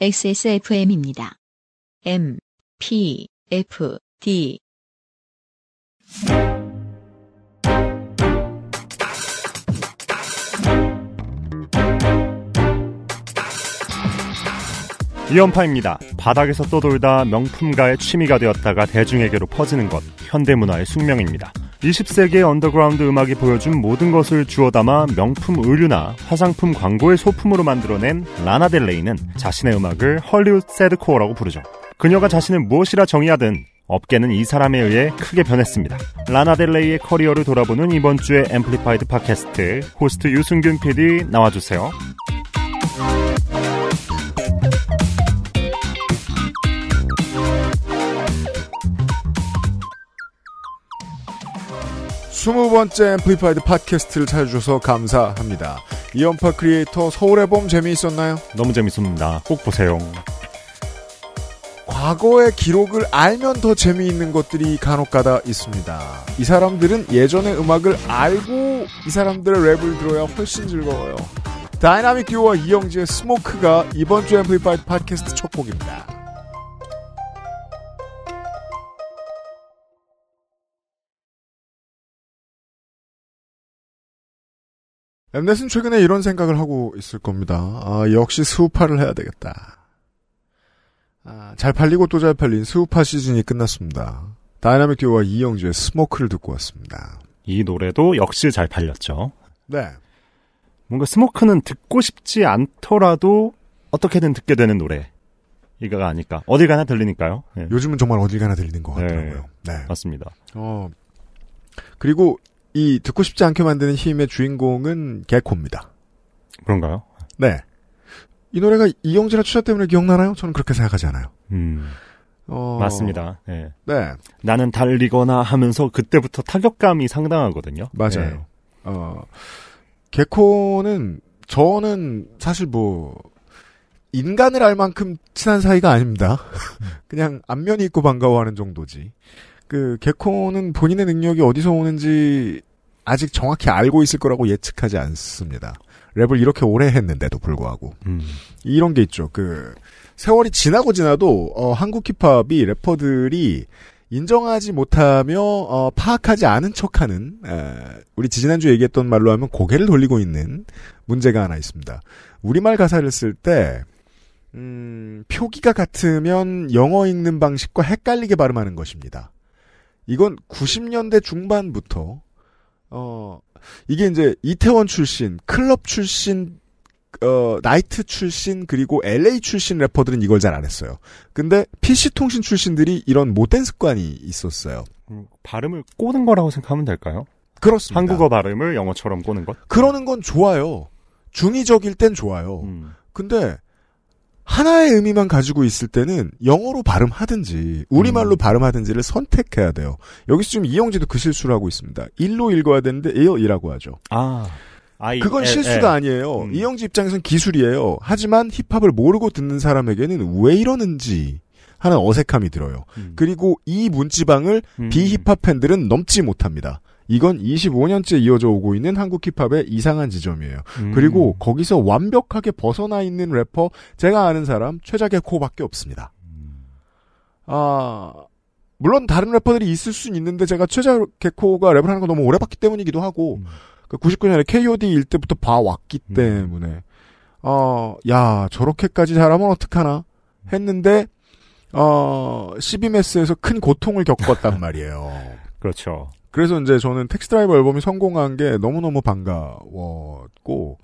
XSFM입니다. M, P, F, D. 이현파입니다. 바닥에서 떠돌다 명품가의 취미가 되었다가 대중에게로 퍼지는 것, 현대문화의 숙명입니다. 20세기의 언더그라운드 음악이 보여준 모든 것을 주워 담아 명품 의류나 화장품 광고의 소품으로 만들어낸 라나델레이는 자신의 음악을 Hollywood sadcore라고 부르죠. 그녀가 자신을 무엇이라 정의하든 업계는 이 사람에 의해 크게 변했습니다. 라나델레이의 커리어를 돌아보는 이번 주의 Amplified 팟캐스트 호스트 유승균 PD 나와주세요. 스무 번째 Amplified 팟캐스트를 찾아주셔서 감사합니다. 이현파 크리에이터 서울의 봄 재미있었나요? 너무 재밌습니다. 꼭 보세요. 과거의 기록을 알면 더 재미있는 것들이 간혹가다 있습니다. 이 사람들은 예전의 음악을 알고 이 사람들의 랩을 들어야 훨씬 즐거워요. 다이나믹 듀오와 이영지의 Smoke가 이번 주 Amplified 팟캐스트 첫 곡입니다. 엠넷은 최근에 이런 생각을 하고 있을 겁니다. 아, 역시 스우파를 해야 되겠다. 아, 잘 팔리고 또 잘 팔린 스우파 시즌이 끝났습니다. 다이나믹 듀오와 이영지의 Smoke를 듣고 왔습니다. 이 노래도 역시 잘 팔렸죠. 네. 뭔가 Smoke는 듣고 싶지 않더라도 어떻게든 듣게 되는 노래. 이거가 아닐까. 어딜 가나 들리니까요. 네. 요즘은 정말 어딜 가나 들리는 것 같더라고요. 네. 맞습니다. 어, 그리고 이 듣고 싶지 않게 만드는 힘의 주인공은 개코입니다. 그런가요? 네. 이 노래가 이영진의 투자 때문에 기억나나요? 저는 그렇게 생각하지 않아요. 음, 어, 맞습니다. 네. 네. 나는 달리거나 하면서 그때부터 타격감이 상당하거든요. 맞아요. 네. 어, 개코는 저는 사실 뭐 인간을 알 만큼 친한 사이가 아닙니다. 그냥 안면이 있고 반가워하는 정도지. 그 개코는 본인의 능력이 어디서 오는지 아직 정확히 알고 있을 거라고 예측하지 않습니다. 랩을 이렇게 오래 했는데도 불구하고 음, 이런 게 있죠. 그 세월이 지나고 지나도 어, 한국 힙합이 래퍼들이 인정하지 못하며 어, 파악하지 않은 척하는 에, 우리 지지난주 에 얘기했던 말로 하면 고개를 돌리고 있는 문제가 하나 있습니다. 우리말 가사를 쓸때 음, 표기가 같으면 영어 읽는 방식과 헷갈리게 발음하는 것입니다. 이건 90년대 중반부터 어 이게 이제 이태원 출신, 클럽 출신, 어 나이트 출신 그리고 LA 출신 래퍼들은 이걸 잘 안 했어요. 근데 PC 통신 출신들이 이런 못된 습관이 있었어요. 음, 발음을 꼬는 거라고 생각하면 될까요? 그렇습니다. 한국어 발음을 영어처럼 꼬는 것? 그러는 건 좋아요. 중의적일 땐 좋아요. 음, 근데 하나의 의미만 가지고 있을 때는 영어로 발음하든지 우리말로 음. 발음하든지를 선택해야 돼요. 여기서 지금 이영지도 그 실수를 하고 있습니다. 일로 읽어야 되는데 일이라고 하죠. 아, I, 그건 L, 실수가 L. 아니에요. 음. 이영지 입장에서는 기술이에요. 하지만 힙합을 모르고 듣는 사람에게는 왜 이러는지 하는 어색함이 들어요. 음. 그리고 이 문지방을 음. 비힙합 팬들은 넘지 못합니다. 이건 25년째 이어져 오고 있는 한국 힙합의 이상한 지점이에요. 음. 그리고 거기서 완벽하게 벗어나 있는 래퍼 제가 아는 사람 최자개코밖에 없습니다. 아 물론 다른 래퍼들이 있을 수는 있는데 제가 최자개코가 랩을 하는 거 너무 오래 봤기 때문이기도 하고 음. 그 99년에 KOD일 때부터 봐왔기 음. 때문에 어야 저렇게까지 잘하면 어떡하나 했는데 어 12매스에서 큰 고통을 겪었단 말이에요. 그렇죠. 그래서 이제 저는 Taxi Driver 앨범이 성공한 게 너무너무 반가웠고,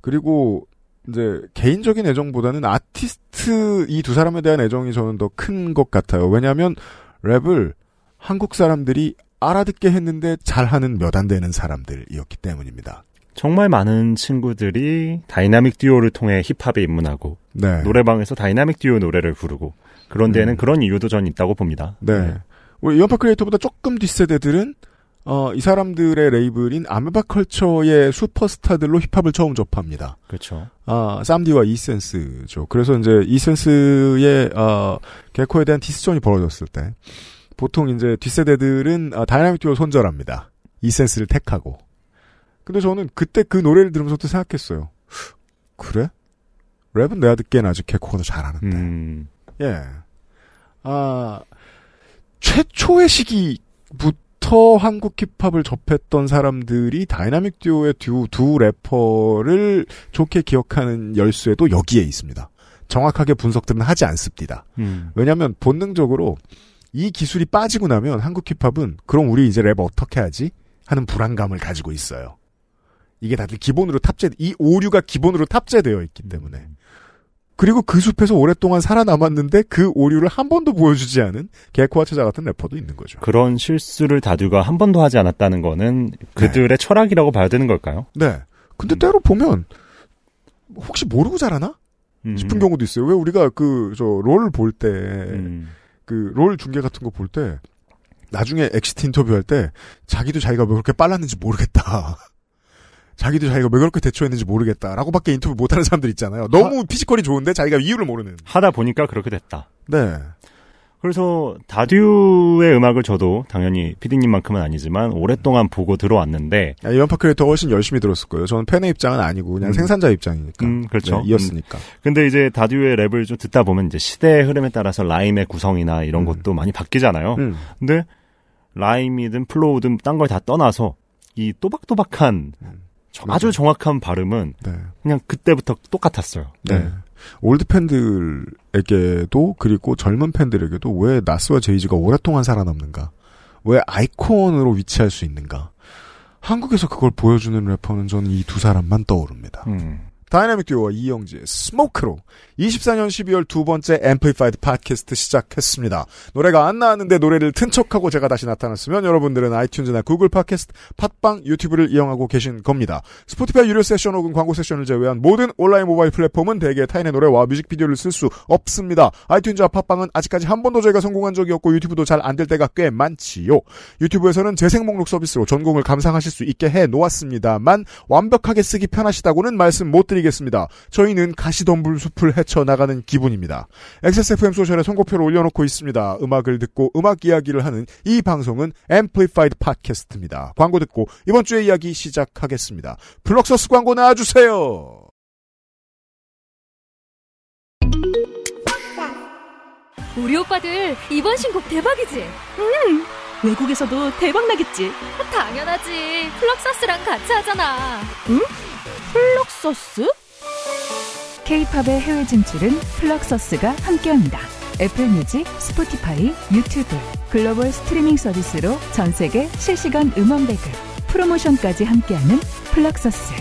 그리고 이제 개인적인 애정보다는 아티스트 이 두 사람에 대한 애정이 저는 더 큰 것 같아요. 왜냐하면 랩을 한국 사람들이 알아듣게 했는데 잘하는 몇 안 되는 사람들이었기 때문입니다. 정말 많은 친구들이 다이나믹 듀오를 통해 힙합에 입문하고 네. 노래방에서 다이나믹 듀오 노래를 부르고 그런 데에는 음. 그런 이유도 전 있다고 봅니다. 네. 우리 이현파 크리에이터보다 조금 뒷세대들은 어, 이 사람들의 레이블인 아메바 컬처의 슈퍼스타들로 힙합을 처음 접합니다. 그렇죠. 아, 쌈디와 이센스죠. 그래서 이제 이센스의 어, 개코에 대한 디스전이 벌어졌을 때 보통 이제 뒷세대들은 아, 다이나믹 듀오 손절합니다. 이센스를 택하고. 근데 저는 그때 그 노래를 들으면서도 생각했어요. 그래? 랩은 내가 듣기엔 아직 개코가 더 잘하는데. 음. 예. 아, 최초의 시기 부터 한국 힙합을 접했던 사람들이 다이나믹 듀오의 듀, 두 래퍼를 좋게 기억하는 열쇠도 여기에 있습니다. 정확하게 분석들은 하지 않습니다. 음. 왜냐하면 본능적으로 이 기술이 빠지고 나면 한국 힙합은 그럼 우리 이제 랩 어떻게 하지? 하는 불안감을 가지고 있어요. 이게 다들 기본으로 탑재, 이 오류가 기본으로 탑재되어 있기 때문에. 그리고 그 숲에서 오랫동안 살아남았는데 그 오류를 한 번도 보여주지 않은 개코와 처자 같은 래퍼도 있는 거죠. 그런 실수를 다듀가 한 번도 하지 않았다는 거는 그들의 철학이라고 봐야 되는 걸까요? 네. 근데 음. 때로 보면 혹시 모르고 잘하나? 음. 싶은 경우도 있어요. 왜 우리가 그 저 롤 볼때 음. 그롤 중계 같은 거 볼 때 나중에 exit 인터뷰할 때 자기도 자기가 왜 그렇게 빨랐는지 모르겠다. 자기도 자기가 왜 그렇게 대처했는지 모르겠다라고밖에 인터뷰 못하는 사람들 있잖아요. 너무 피지컬이 좋은데 자기가 이유를 모르는. 하다 보니까 그렇게 됐다. 네. 그래서 다듀의 음악을 저도 당연히 피디님만큼은 아니지만 오랫동안 보고 들어왔는데 야, 이현파 크리에이터 훨씬 열심히 들었을 거예요. 저는 팬의 입장은 아니고 그냥 음. 생산자 입장이니까. 음, 그렇죠. 네, 이었으니까. 근데 이제 다듀의 랩을 좀 듣다 보면 이제 시대의 흐름에 따라서 라임의 구성이나 이런 음. 것도 많이 바뀌잖아요. 음. 근데 라임이든 flow든 딴 걸 다 떠나서 이 또박또박한 음. 저- 아주 정확한 발음은 네. 그냥 그때부터 똑같았어요. 네. 올드 팬들에게도 그리고 젊은 팬들에게도 왜 나스와 제이지가 오랫동안 살아남는가? 왜 아이콘으로 위치할 수 있는가? 한국에서 그걸 보여주는 래퍼는 저는 이 두 사람만 떠오릅니다. 음. 다이나믹 듀오와 이영지의 Smoke로 24년 12월 두 번째 Amplified 팟캐스트 시작했습니다. 노래가 안 나왔는데 노래를 튼 척하고 제가 다시 나타났으면 여러분들은 아이튠즈나 구글 팟캐스트, 팟빵, 유튜브를 이용하고 계신 겁니다. 스포티파이 유료 세션 혹은 광고 세션을 제외한 모든 온라인 모바일 플랫폼은 대개 타인의 노래와 뮤직비디오를 쓸 수 없습니다. 아이튠즈와 팟빵은 아직까지 한 번도 저희가 성공한 적이 없고 유튜브도 잘 안 될 때가 꽤 많지요. 유튜브에서는 재생 목록 서비스로 전곡을 감상하실 수 있게 해 놓았습니다만 완벽하게 쓰기 편하시다고는 말씀 못 드 리겠습니다. 저희는 가시덤불 숲을 헤쳐나가는 기분입니다. XSFM 소셜에 선곡표를 올려놓고 있습니다. 음악을 듣고 음악 이야기를 하는 이 방송은 Amplified 팟캐스트입니다. 광고 듣고 이번 주의 이야기 시작하겠습니다. 플럭서스 광고 나와주세요. 우리 오빠들 이번 신곡 대박이지? 외국에서도 대박 나겠지. 당연하지. 플럭서스랑 같이 하잖아. 플럭서스? K-팝의 해외 진출은 플럭서스가 함께합니다. 애플 뮤직, 스포티파이, 유튜브, 글로벌 스트리밍 서비스로 전 세계 실시간 음원 배급, 프로모션까지 함께하는 플럭서스.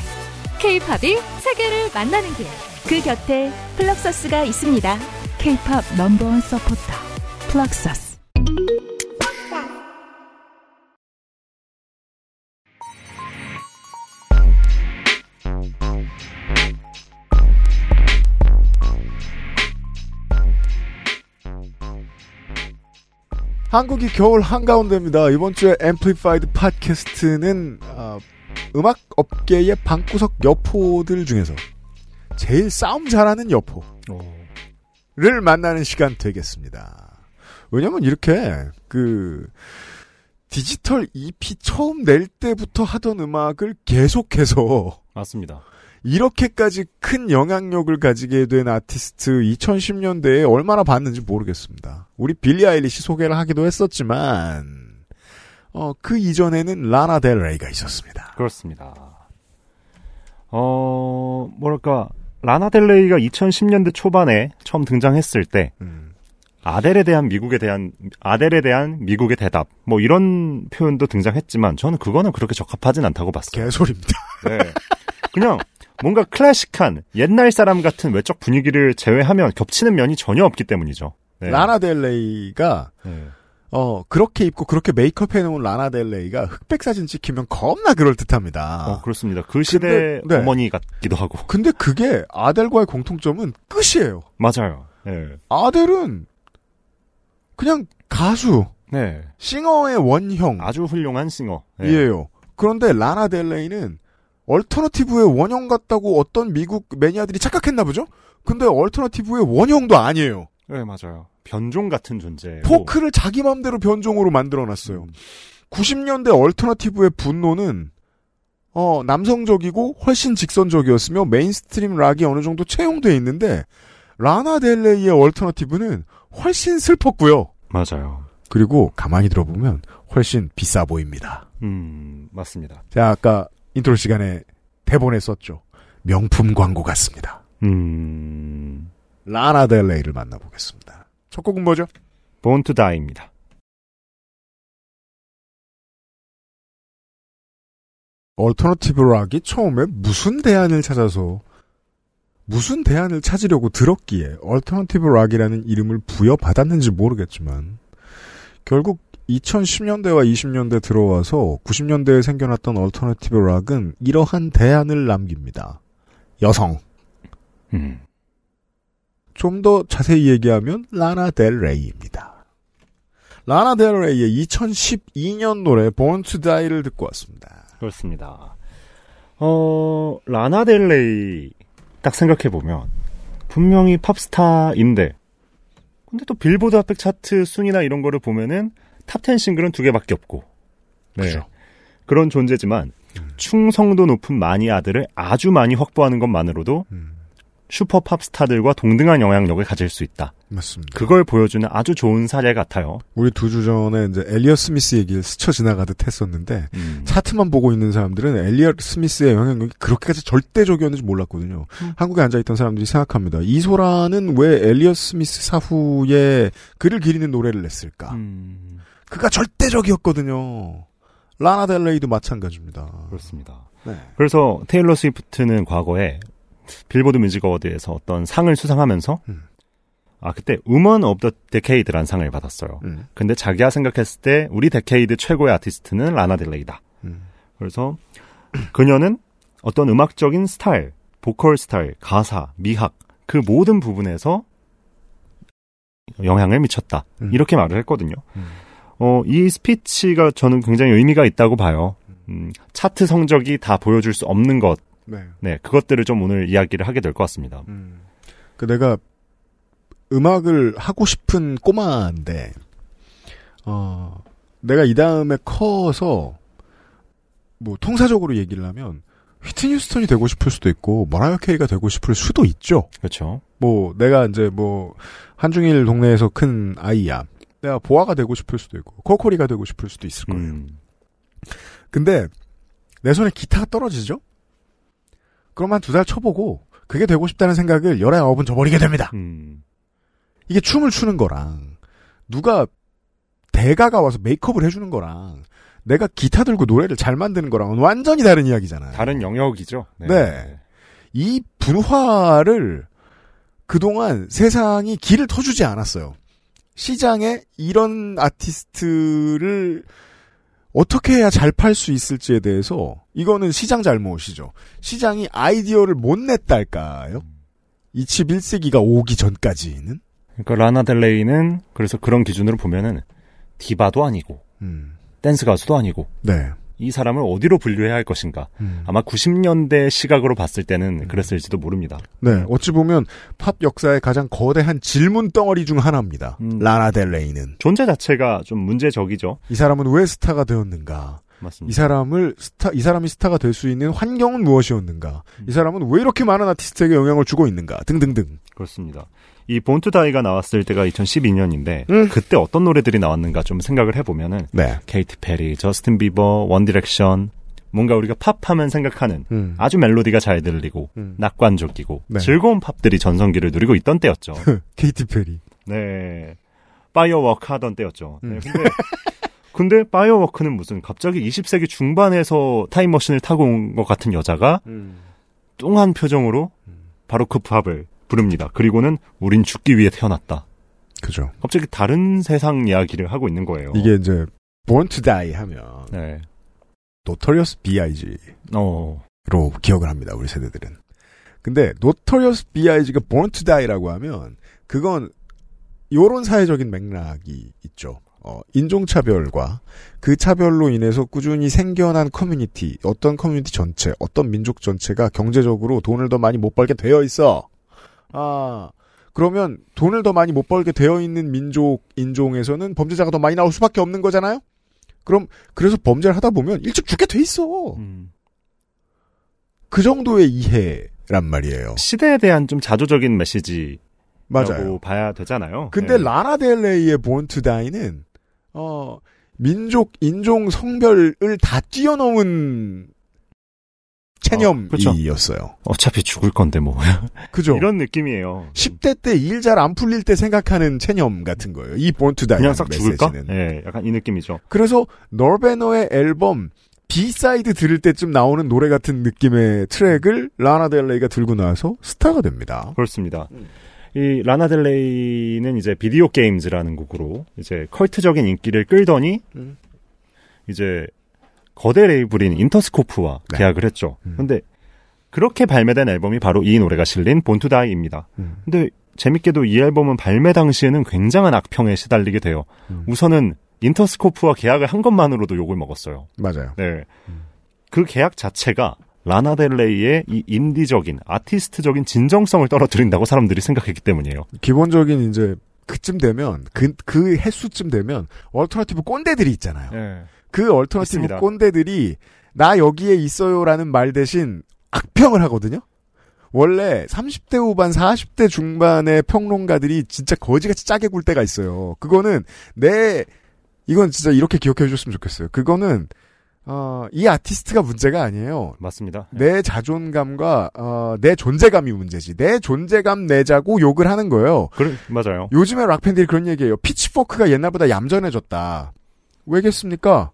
K-팝이 세계를 만나는 길. 그 곁에 플럭서스가 있습니다. K-팝 넘버원 서포터, 플럭서스. 한국이 겨울 한가운데입니다. 이번 주에 앰플리파이드 팟캐스트는 아, 음악 업계의 방구석 여포들 중에서 제일 싸움 잘하는 여포를 만나는 시간 되겠습니다. 왜냐면 이렇게 그 디지털 EP 처음 낼 때부터 하던 음악을 계속해서 맞습니다. 이렇게까지 큰 영향력을 가지게 된 아티스트 2010년대에 얼마나 봤는지 모르겠습니다. 우리 빌리 아일리시 소개를 하기도 했었지만 어, 그 이전에는 라나 델 레이가 있었습니다. 그렇습니다. 어, 뭐랄까, 라나 델 레이가 2010년대 초반에 처음 등장했을 때, 음, 아델에 대한 미국에 대한, 아델에 대한 미국의 대답, 뭐 이런 표현도 등장했지만, 저는 그거는 그렇게 적합하진 않다고 봤어요. 개소리입니다. 네. 그냥, 뭔가 클래식한, 옛날 사람 같은 외적 분위기를 제외하면 겹치는 면이 전혀 없기 때문이죠. 네. 라나 델 레이가 네. 어, 그렇게 입고 그렇게 메이크업 해놓은 라나 델 레이가 흑백 사진 찍히면 겁나 그럴 듯합니다. 어, 그렇습니다. 그 시대 근데, 네. 어머니 같기도 하고. 근데 그게 아델과의 공통점은 끝이에요. 맞아요. 네. 아델은 그냥 가수, 네. singer의 원형. 아주 훌륭한 singer. 네. 이에요. 그런데 라나 델레이는 alternative의 원형 같다고 어떤 미국 매니아들이 착각했나 보죠? 근데 alternative의 원형도 아니에요. 네, 맞아요. 변종 같은 존재. 포크를 자기 맘대로 변종으로 만들어 놨어요. 음. 90년대 alternative의 분노는 어, 남성적이고 훨씬 직선적이었으며 mainstream rock이 어느 정도 채용돼 있는데 라나 델레이의 alternative는 훨씬 슬펐고요. 맞아요. 그리고 가만히 들어보면 훨씬 비싸 보입니다. 음, 맞습니다. 제가 아까 인트로 시간에 대본에 썼죠. 명품 광고 같습니다. 음, 라나 델레이를 만나보겠습니다. 첫 곡은 뭐죠? To Die입니다. alternative rock이 처음에 무슨 대안을 찾아서 무슨 대안을 찾으려고 들었기에 alternative rock이라는 이름을 부여받았는지 모르겠지만 결국 2010년대와 20년대 들어와서 90년대에 생겨났던 alternative rock은 이러한 대안을 남깁니다. 여성. 음, 좀 더 자세히 얘기하면 라나 델 레이입니다. 라나 델 레이의 2012년 노래 Born to Die를 듣고 왔습니다. 그렇습니다. 어, 라나 델 레이 딱 생각해 보면 분명히 팝스타인데 근데 또 빌보드 핫백 차트 순위나 이런 거를 보면은 top 10 싱글은 두 개밖에 없고 네. 그죠. 그런 존재지만 충성도 높은 마니아들을 아주 많이 확보하는 것만으로도 음, 슈퍼 팝 스타들과 동등한 영향력을 가질 수 있다. 맞습니다. 그걸 보여주는 아주 좋은 사례 같아요. 우리 두 주 전에 이제 엘리엇 스미스 얘기를 스쳐 지나가듯 했었는데 음. 차트만 보고 있는 사람들은 엘리엇 스미스의 영향력이 그렇게까지 절대적이었는지 몰랐거든요. 한국에 앉아있던 사람들이 생각합니다. 이소라는 왜 엘리엇 스미스 사후에 그를 기리는 노래를 냈을까? 음, 그가 절대적이었거든요. 라나 델레이도 마찬가지입니다. 그렇습니다. 네. 그래서 테일러 스위프트는 과거에 빌보드 뮤직 어워드에서 어떤 상을 수상하면서 음. 아 그때 Woman of the Decade라는 상을 받았어요. 음, 근데 자기가 생각했을 때 우리 decade 최고의 아티스트는 라나 델레이다. 음. 그래서 그녀는 어떤 음악적인 스타일, 보컬 스타일, 가사, 미학 그 모든 부분에서 영향을 미쳤다. 음. 이렇게 말을 했거든요. 음. 어, 이 스피치가 저는 굉장히 의미가 있다고 봐요. 음, 차트 성적이 다 보여줄 수 없는 것, 네. 네, 그것들을 좀 오늘 이야기를 하게 될 것 같습니다. 음. 그 내가 음악을 하고 싶은 꼬마인데 어 내가 이 다음에 커서 뭐 통사적으로 얘기를 하면 휘트니 휴스턴이 되고 싶을 수도 있고 머라이어 케이가 되고 싶을 수도 있죠. 그렇죠. 뭐 내가 이제 뭐 한중일 동네에서 큰 아이야. 내가 보아가 되고 싶을 수도 있고 코코리가 되고 싶을 수도 있을 거예요. 음, 근데 내 손에 기타가 떨어지죠? 그럼 한 두 달 쳐보고 그게 되고 싶다는 생각을 열에 아홉은 저버리게 됩니다. 음, 이게 춤을 추는 거랑 누가 대가가 와서 메이크업을 해주는 거랑 내가 기타 들고 노래를 잘 만드는 거랑은 완전히 다른 이야기잖아요. 다른 영역이죠. 네. 이 분화를 그동안 세상이 길을 터주지 않았어요. 시장에 이런 아티스트를 어떻게 해야 잘 팔 수 있을지에 대해서 이거는 시장 잘못이죠. 시장이 아이디어를 못 냈달까요? 21세기가 오기 전까지는? 그러니까 라나 델레이는 그래서 그런 기준으로 보면은 디바도 아니고 음, 댄스 가수도 아니고 네. 이 사람을 어디로 분류해야 할 것인가? 음. 아마 90년대 시각으로 봤을 때는 그랬을지도 모릅니다. 네, 어찌 보면 팝 역사의 가장 거대한 질문 덩어리 중 하나입니다. 음. 라나 델레이는 존재 자체가 좀 문제적이죠. 이 사람은 왜 스타가 되었는가? 이 맞습니다. 사람을 스타 이 사람이 스타가 될 수 있는 환경은 무엇이었는가? 음. 이 사람은 왜 이렇게 많은 아티스트에게 영향을 주고 있는가? 등등등. 그렇습니다. 이 Born to Die가 나왔을 때가 2012년인데 음. 그때 어떤 노래들이 나왔는가 좀 생각을 해보면은 네. 케이티 페리, 저스틴 비버, 원 디렉션 뭔가 우리가 팝하면 생각하는 음. 아주 멜로디가 잘 들리고 음. 낙관적이고 네. 즐거운 팝들이 전성기를 누리고 있던 때였죠. 케이티 페리. 네. Firework 하던 때였죠. 네, 음. 근데, 근데 Firework는 무슨 갑자기 20세기 중반에서 타임머신을 타고 온 것 같은 여자가 뚱한 표정으로 바로 그 팝을 부릅니다. 그리고는 우린 죽기 위해 태어났다. 그죠. 갑자기 다른 세상 이야기를 하고 있는 거예요. 이게 이제 Born to Die 하면 네. Notorious B.I.G. 어. 로 기억을 합니다. 우리 세대들은. 근데 Notorious B.I.G가 Born to Die라고 하면 그건 요런 사회적인 맥락이 있죠. 어, 인종차별과 그 차별로 인해서 꾸준히 생겨난 커뮤니티, 어떤 커뮤니티 전체, 어떤 민족 전체가 경제적으로 돈을 더 많이 못 벌게 되어 있어. 아, 그러면 돈을 더 많이 못 벌게 되어 있는 민족, 인종에서는 범죄자가 더 많이 나올 수밖에 없는 거잖아요? 그럼, 그래서 범죄를 하다 보면 일찍 죽게 돼 있어. 음. 그 정도의 이해란 말이에요. 시대에 대한 좀 자조적인 메시지라고 맞아요. 봐야 되잖아요. 근데 네. 라나 델레이의 본투 다이는 어 민족, 인종, 성별을 다 뛰어넘은 체념이었어요. 어차피 죽을 건데 뭐 그죠? 이런 느낌이에요. 10대 때 일 잘 안 풀릴 때 생각하는 체념 같은 거예요. 이 Born to Die 그냥 싹 죽을까? 메시지는. 예, 약간 이 느낌이죠. 그래서 Nirvana의 앨범 B-side 들을 때쯤 나오는 노래 같은 느낌의 트랙을 라나 델레이가 들고 나와서 스타가 됩니다. 그렇습니다. 이 라나델레이는 이제 Video Games라는 곡으로 이제 컬트적인 인기를 끌더니 음. 이제 거대 레이블인 인터스코프와 네. 계약을 했죠. 음. 근데 그렇게 발매된 앨범이 바로 이 노래가 실린 본투다이입니다. 음. 근데 재밌게도 이 앨범은 발매 당시에는 굉장한 악평에 시달리게 돼요. 음. 우선은 인터스코프와 계약을 한 것만으로도 욕을 먹었어요. 맞아요. 네. 그 계약 자체가 라나델레이의 이 인디적인 아티스트적인 진정성을 떨어뜨린다고 사람들이 생각했기 때문이에요. 기본적인 이제 그쯤 되면 그, 그 횟수쯤 되면 alternative 꼰대들이 있잖아요. 네. 그 alternative 있습니다. 꼰대들이 나 여기에 있어요라는 말 대신 악평을 하거든요. 원래 30대 후반, 40대 중반의 평론가들이 진짜 거지같이 짜게 굴 때가 있어요. 그거는 내 이건 진짜 이렇게 기억해 주셨으면 좋겠어요. 그거는 어, 이 아티스트가 문제가 아니에요. 맞습니다. 내 자존감과 어, 내 존재감이 문제지. 내 존재감 내자고 욕을 하는 거예요. 그래, 맞아요. 요즘에 락팬들이 그런 얘기해요. Pitchfork가 옛날보다 얌전해졌다. 왜겠습니까?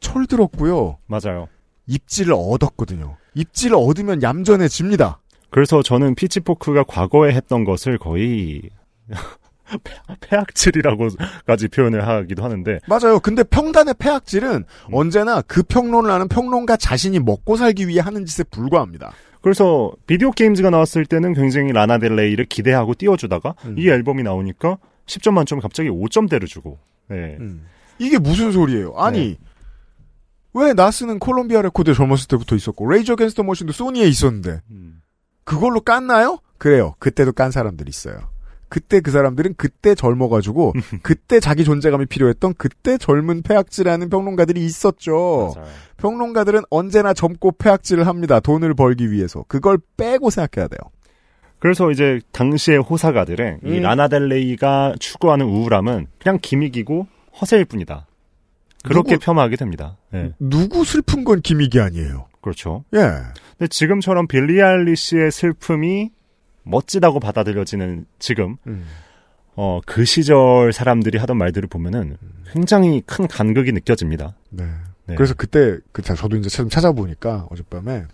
철들었고요. 맞아요. 입지를 얻었거든요. 입지를 얻으면 얌전해집니다. 그래서 저는 피치포크가 과거에 했던 것을 거의 폐악질이라고까지 표현을 하기도 하는데 맞아요. 근데 평단의 폐악질은 음. 언제나 그 평론을 하는 평론가 자신이 먹고 살기 위해 하는 짓에 불과합니다. 그래서 비디오 게임즈가 나왔을 때는 굉장히 라나델레이를 기대하고 띄워주다가 음. 이 앨범이 나오니까 10점 만점에 갑자기 5점대를 주고 네. 이게 무슨 소리예요? 아니 왜 나스는 Columbia Record에 젊었을 때부터 있었고 Rage Against the Machine도 소니에 있었는데 음. 그걸로 깠나요? 그래요. 그때도 깐 사람들이 있어요. 그때 그 사람들은 그때 젊어가지고 그때 자기 존재감이 필요했던 그때 젊은 폐악질하는 평론가들이 있었죠. 맞아요. 평론가들은 언제나 젊고 폐악질을 합니다. 돈을 벌기 위해서. 그걸 빼고 생각해야 돼요. 그래서 이제 당시의 호사가들의 이 음. 라나델레이가 추구하는 우울함은 그냥 기믹이고 허세일 뿐이다. 그렇게 누구- 폄하하게 됩니다. 네, 누구 슬픈 건 기믹이 아니에요. 그렇죠. 예. 근데 지금처럼 빌리 알리시의 슬픔이 멋지다고 받아들여지는 지금 어, 그 시절 사람들이 하던 말들을 보면은 굉장히 큰 간극이 느껴집니다. 네. 네. 그래서 그때 그 자- 저도 이제 참 찾아보니까 어젯밤에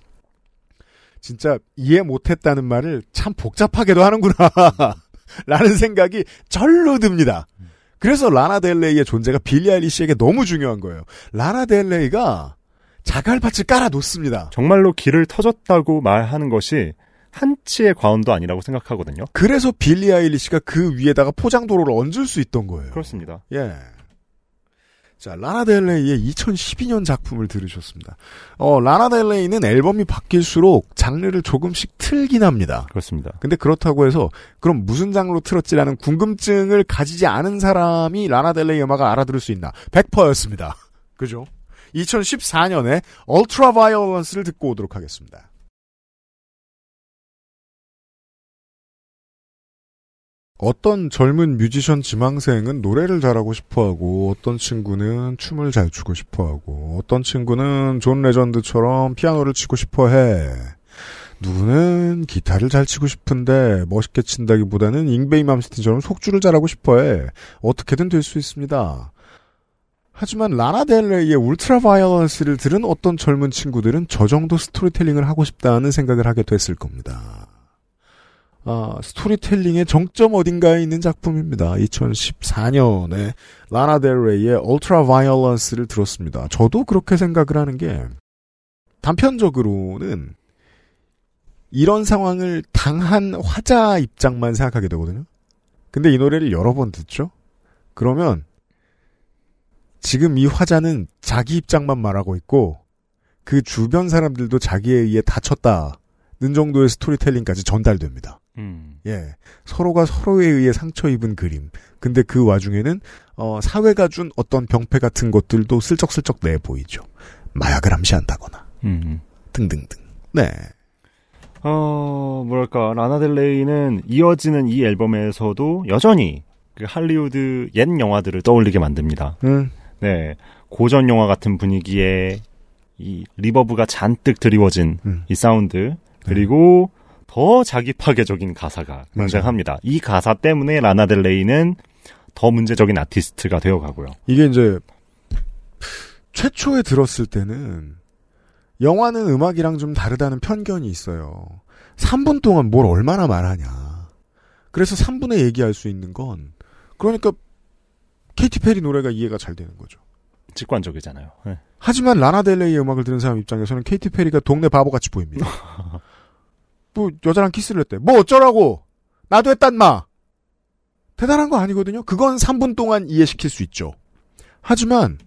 진짜 이해 못했다는 말을 참 복잡하게도 하는구나 라는 생각이 절로 듭니다. 그래서 라나 델레이의 존재가 빌리 아일리시에게 너무 중요한 거예요. 라나 델레이가 자갈밭을 깔아 놓습니다. 정말로 길을 터졌다고 말하는 것이 한 치의 과언도 아니라고 생각하거든요. 그래서 빌리 아일리시가 그 위에다가 포장도로를 얹을 수 있던 거예요. 그렇습니다. 예. 자, 라나델레이의 2012년 작품을 들으셨습니다. 어, 라나델레이는 앨범이 바뀔수록 장르를 조금씩 틀긴 합니다. 그렇습니다. 근데 그렇다고 해서 그럼 무슨 장르로 틀었지라는 궁금증을 가지지 않은 사람이 라나델레이 음악을 알아들을 수 있나? 100%였습니다. 그죠? 2014년에 Ultraviolence를 듣고 오도록 하겠습니다. 어떤 젊은 뮤지션 지망생은 노래를 잘하고 싶어하고 어떤 친구는 춤을 잘 추고 싶어하고 어떤 친구는 존 레전드처럼 피아노를 치고 싶어해. 누구는 기타를 잘 치고 싶은데 멋있게 친다기보다는 잉베이 맘스틴처럼 속주를 잘하고 싶어해. 어떻게든 될 수 있습니다. 하지만 라나 델레이의 Ultraviolence를 들은 어떤 젊은 친구들은 저 정도 스토리텔링을 하고 싶다는 생각을 하게 됐을 겁니다. 아, 스토리텔링의 정점 어딘가에 있는 작품입니다. 2014년에 라나 델레이의 울트라 바이올런스를 들었습니다. 저도 그렇게 생각을 하는 게 단편적으로는 이런 상황을 당한 화자 입장만 생각하게 되거든요. 근데 이 노래를 여러 번 듣죠? 그러면 지금 이 화자는 자기 입장만 말하고 있고 그 주변 사람들도 자기에 의해 다쳤다는 정도의 스토리텔링까지 전달됩니다. 음. 예. 서로가 서로에 의해 상처 입은 그림. 근데 그 와중에는 어, 사회가 준 어떤 병폐 같은 것들도 슬쩍슬쩍 내 보이죠. 마약을 암시한다거나 음. 등등등. 네. 어, 뭐랄까, 라나델레이는 이어지는 이 앨범에서도 여전히 그 할리우드 옛 영화들을 떠올리게 만듭니다. 음. 네. 고전 영화 같은 분위기에 이 reverb가 잔뜩 드리워진 음. 이 사운드, 그리고 더 자기 파괴적인 가사가 굉장합니다. 이 가사 때문에 라나델레이는 더 문제적인 아티스트가 되어 가고요. 이게 이제 최초에 들었을 때는 영화는 음악이랑 좀 다르다는 편견이 있어요. 3분 동안 뭘 얼마나 말하냐. 그래서 3분에 얘기할 수 있는 건 그러니까 케이티 페리 노래가 이해가 잘 되는 거죠. 직관적이잖아요. 네. 하지만 라나델레이의 음악을 들은 사람 입장에서는 케이티 페리가 동네 바보같이 보입니다. 뭐 여자랑 키스를 했대. 뭐 어쩌라고. 나도 했단 마. 대단한 거 아니거든요. 그건 3분 동안 이해시킬 수 있죠. 하지만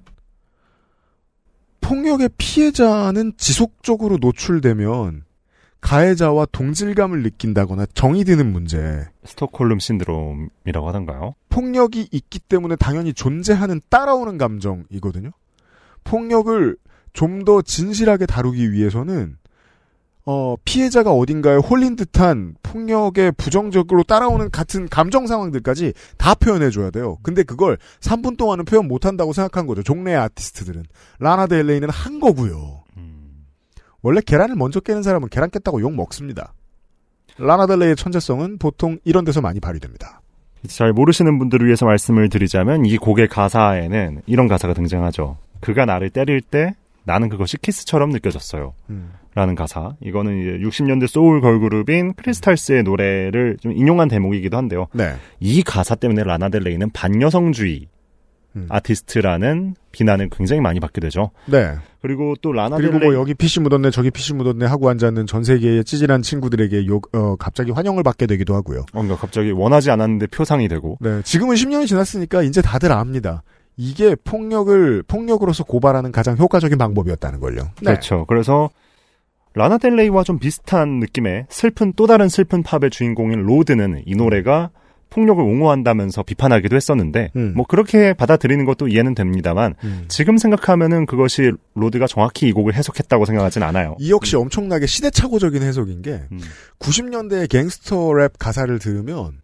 폭력의 피해자는 지속적으로 노출되면 가해자와 동질감을 느낀다거나 정이 드는 문제. 스톡홀름 신드롬이라고 하던가요? 폭력이 있기 때문에 당연히 존재하는 따라오는 감정이거든요. 폭력을 좀 더 진실하게 다루기 위해서는 어, 피해자가 어딘가에 홀린 듯한 폭력에 부정적으로 따라오는 같은 감정 상황들까지 다 표현해줘야 돼요. 근데 그걸 3분 동안은 표현 못한다고 생각한 거죠. 종래의 아티스트들은. 라나 델레이는 한 거고요. 음, 원래 계란을 먼저 깨는 사람은 계란 깼다고 욕 먹습니다. 라나 델레이의 천재성은 보통 이런 데서 많이 발휘됩니다. 잘 모르시는 분들을 위해서 말씀을 드리자면 이 곡의 가사에는 이런 가사가 등장하죠. 그가 나를 때릴 때 나는 그것이 키스처럼 느껴졌어요. 음. 라는 가사. 이거는 이제 60년대 소울 걸그룹인 크리스탈스의 노래를 좀 인용한 대목이기도 한데요. 네. 이 가사 때문에 라나델레이는 반여성주의 음. 아티스트라는 비난을 굉장히 많이 받게 되죠. 네. 그리고 또 라나델레이 그리고 뭐 여기 PC 묻었네 저기 PC 묻었네 하고 앉아있는 전 세계의 찌질한 친구들에게 욕, 어, 갑자기 환영을 받게 되기도 하고요. 뭔가 갑자기 원하지 않았는데 표상이 되고 네. 지금은 10년이 지났으니까 이제 다들 압니다. 이게 폭력을 폭력으로서 고발하는 가장 효과적인 방법이었다는 걸요. 네. 그렇죠. 그래서 라나델레이와 좀 비슷한 느낌의 슬픈 또 다른 슬픈 팝의 주인공인 로드는 이 노래가 폭력을 옹호한다면서 비판하기도 했었는데 음. 뭐 그렇게 받아들이는 것도 이해는 됩니다만 음. 지금 생각하면은 그것이 로드가 정확히 이 곡을 해석했다고 생각하진 않아요. 이 역시 엄청나게 시대착오적인 해석인 게 음. 90년대의 갱스터 랩 가사를 들으면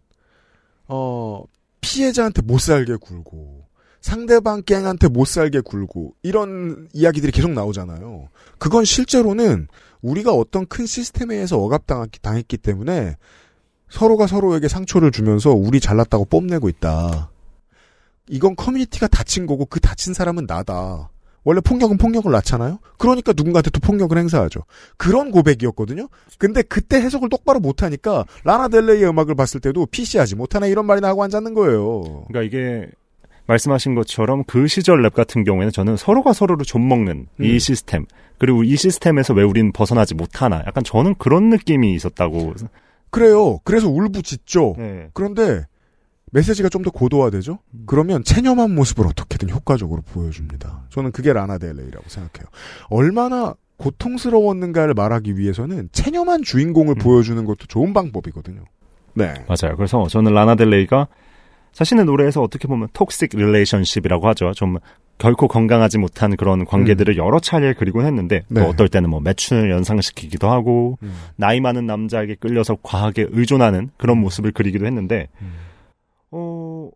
어 피해자한테 못 살게 굴고 상대방 갱한테 못 살게 굴고 이런 이야기들이 계속 나오잖아요. 그건 실제로는 우리가 어떤 큰 시스템에 의해서 억압당했기 때문에 서로가 서로에게 상처를 주면서 우리 잘났다고 뽐내고 있다. 이건 커뮤니티가 다친 거고 그 다친 사람은 나다. 원래 폭력은 폭력을 낳잖아요? 그러니까 누군가한테 또 폭력을 행사하죠. 그런 고백이었거든요? 근데 그때 해석을 똑바로 못하니까 라나 델레이의 음악을 봤을 때도 PC하지 못하네 이런 말이 나고 앉았는 거예요. 그러니까 이게 말씀하신 것처럼 그 시절 랩 같은 경우에는 저는 서로가 서로를 좀먹는 이 음. 시스템 그리고 이 시스템에서 왜 우리는 벗어나지 못하나 약간 저는 그런 느낌이 있었다고 그래요. 그래서 울부짖죠. 네. 그런데 메시지가 좀 더 고도화되죠? 그러면 체념한 모습을 어떻게든 효과적으로 보여줍니다. 저는 그게 라나델레이라고 생각해요. 얼마나 고통스러웠는가를 말하기 위해서는 체념한 주인공을 보여주는 것도 좋은 방법이거든요. 네. 맞아요. 그래서 저는 라나델레이가 자신의 노래에서 어떻게 보면 toxic relationship이라고 하죠. 좀 결코 건강하지 못한 그런 관계들을 여러 차례 그리곤 했는데 네. 또 어떨 때는 뭐 매춘을 연상시키기도 하고 음. 나이 많은 남자에게 끌려서 과하게 의존하는 그런 모습을 그리기도 했는데 어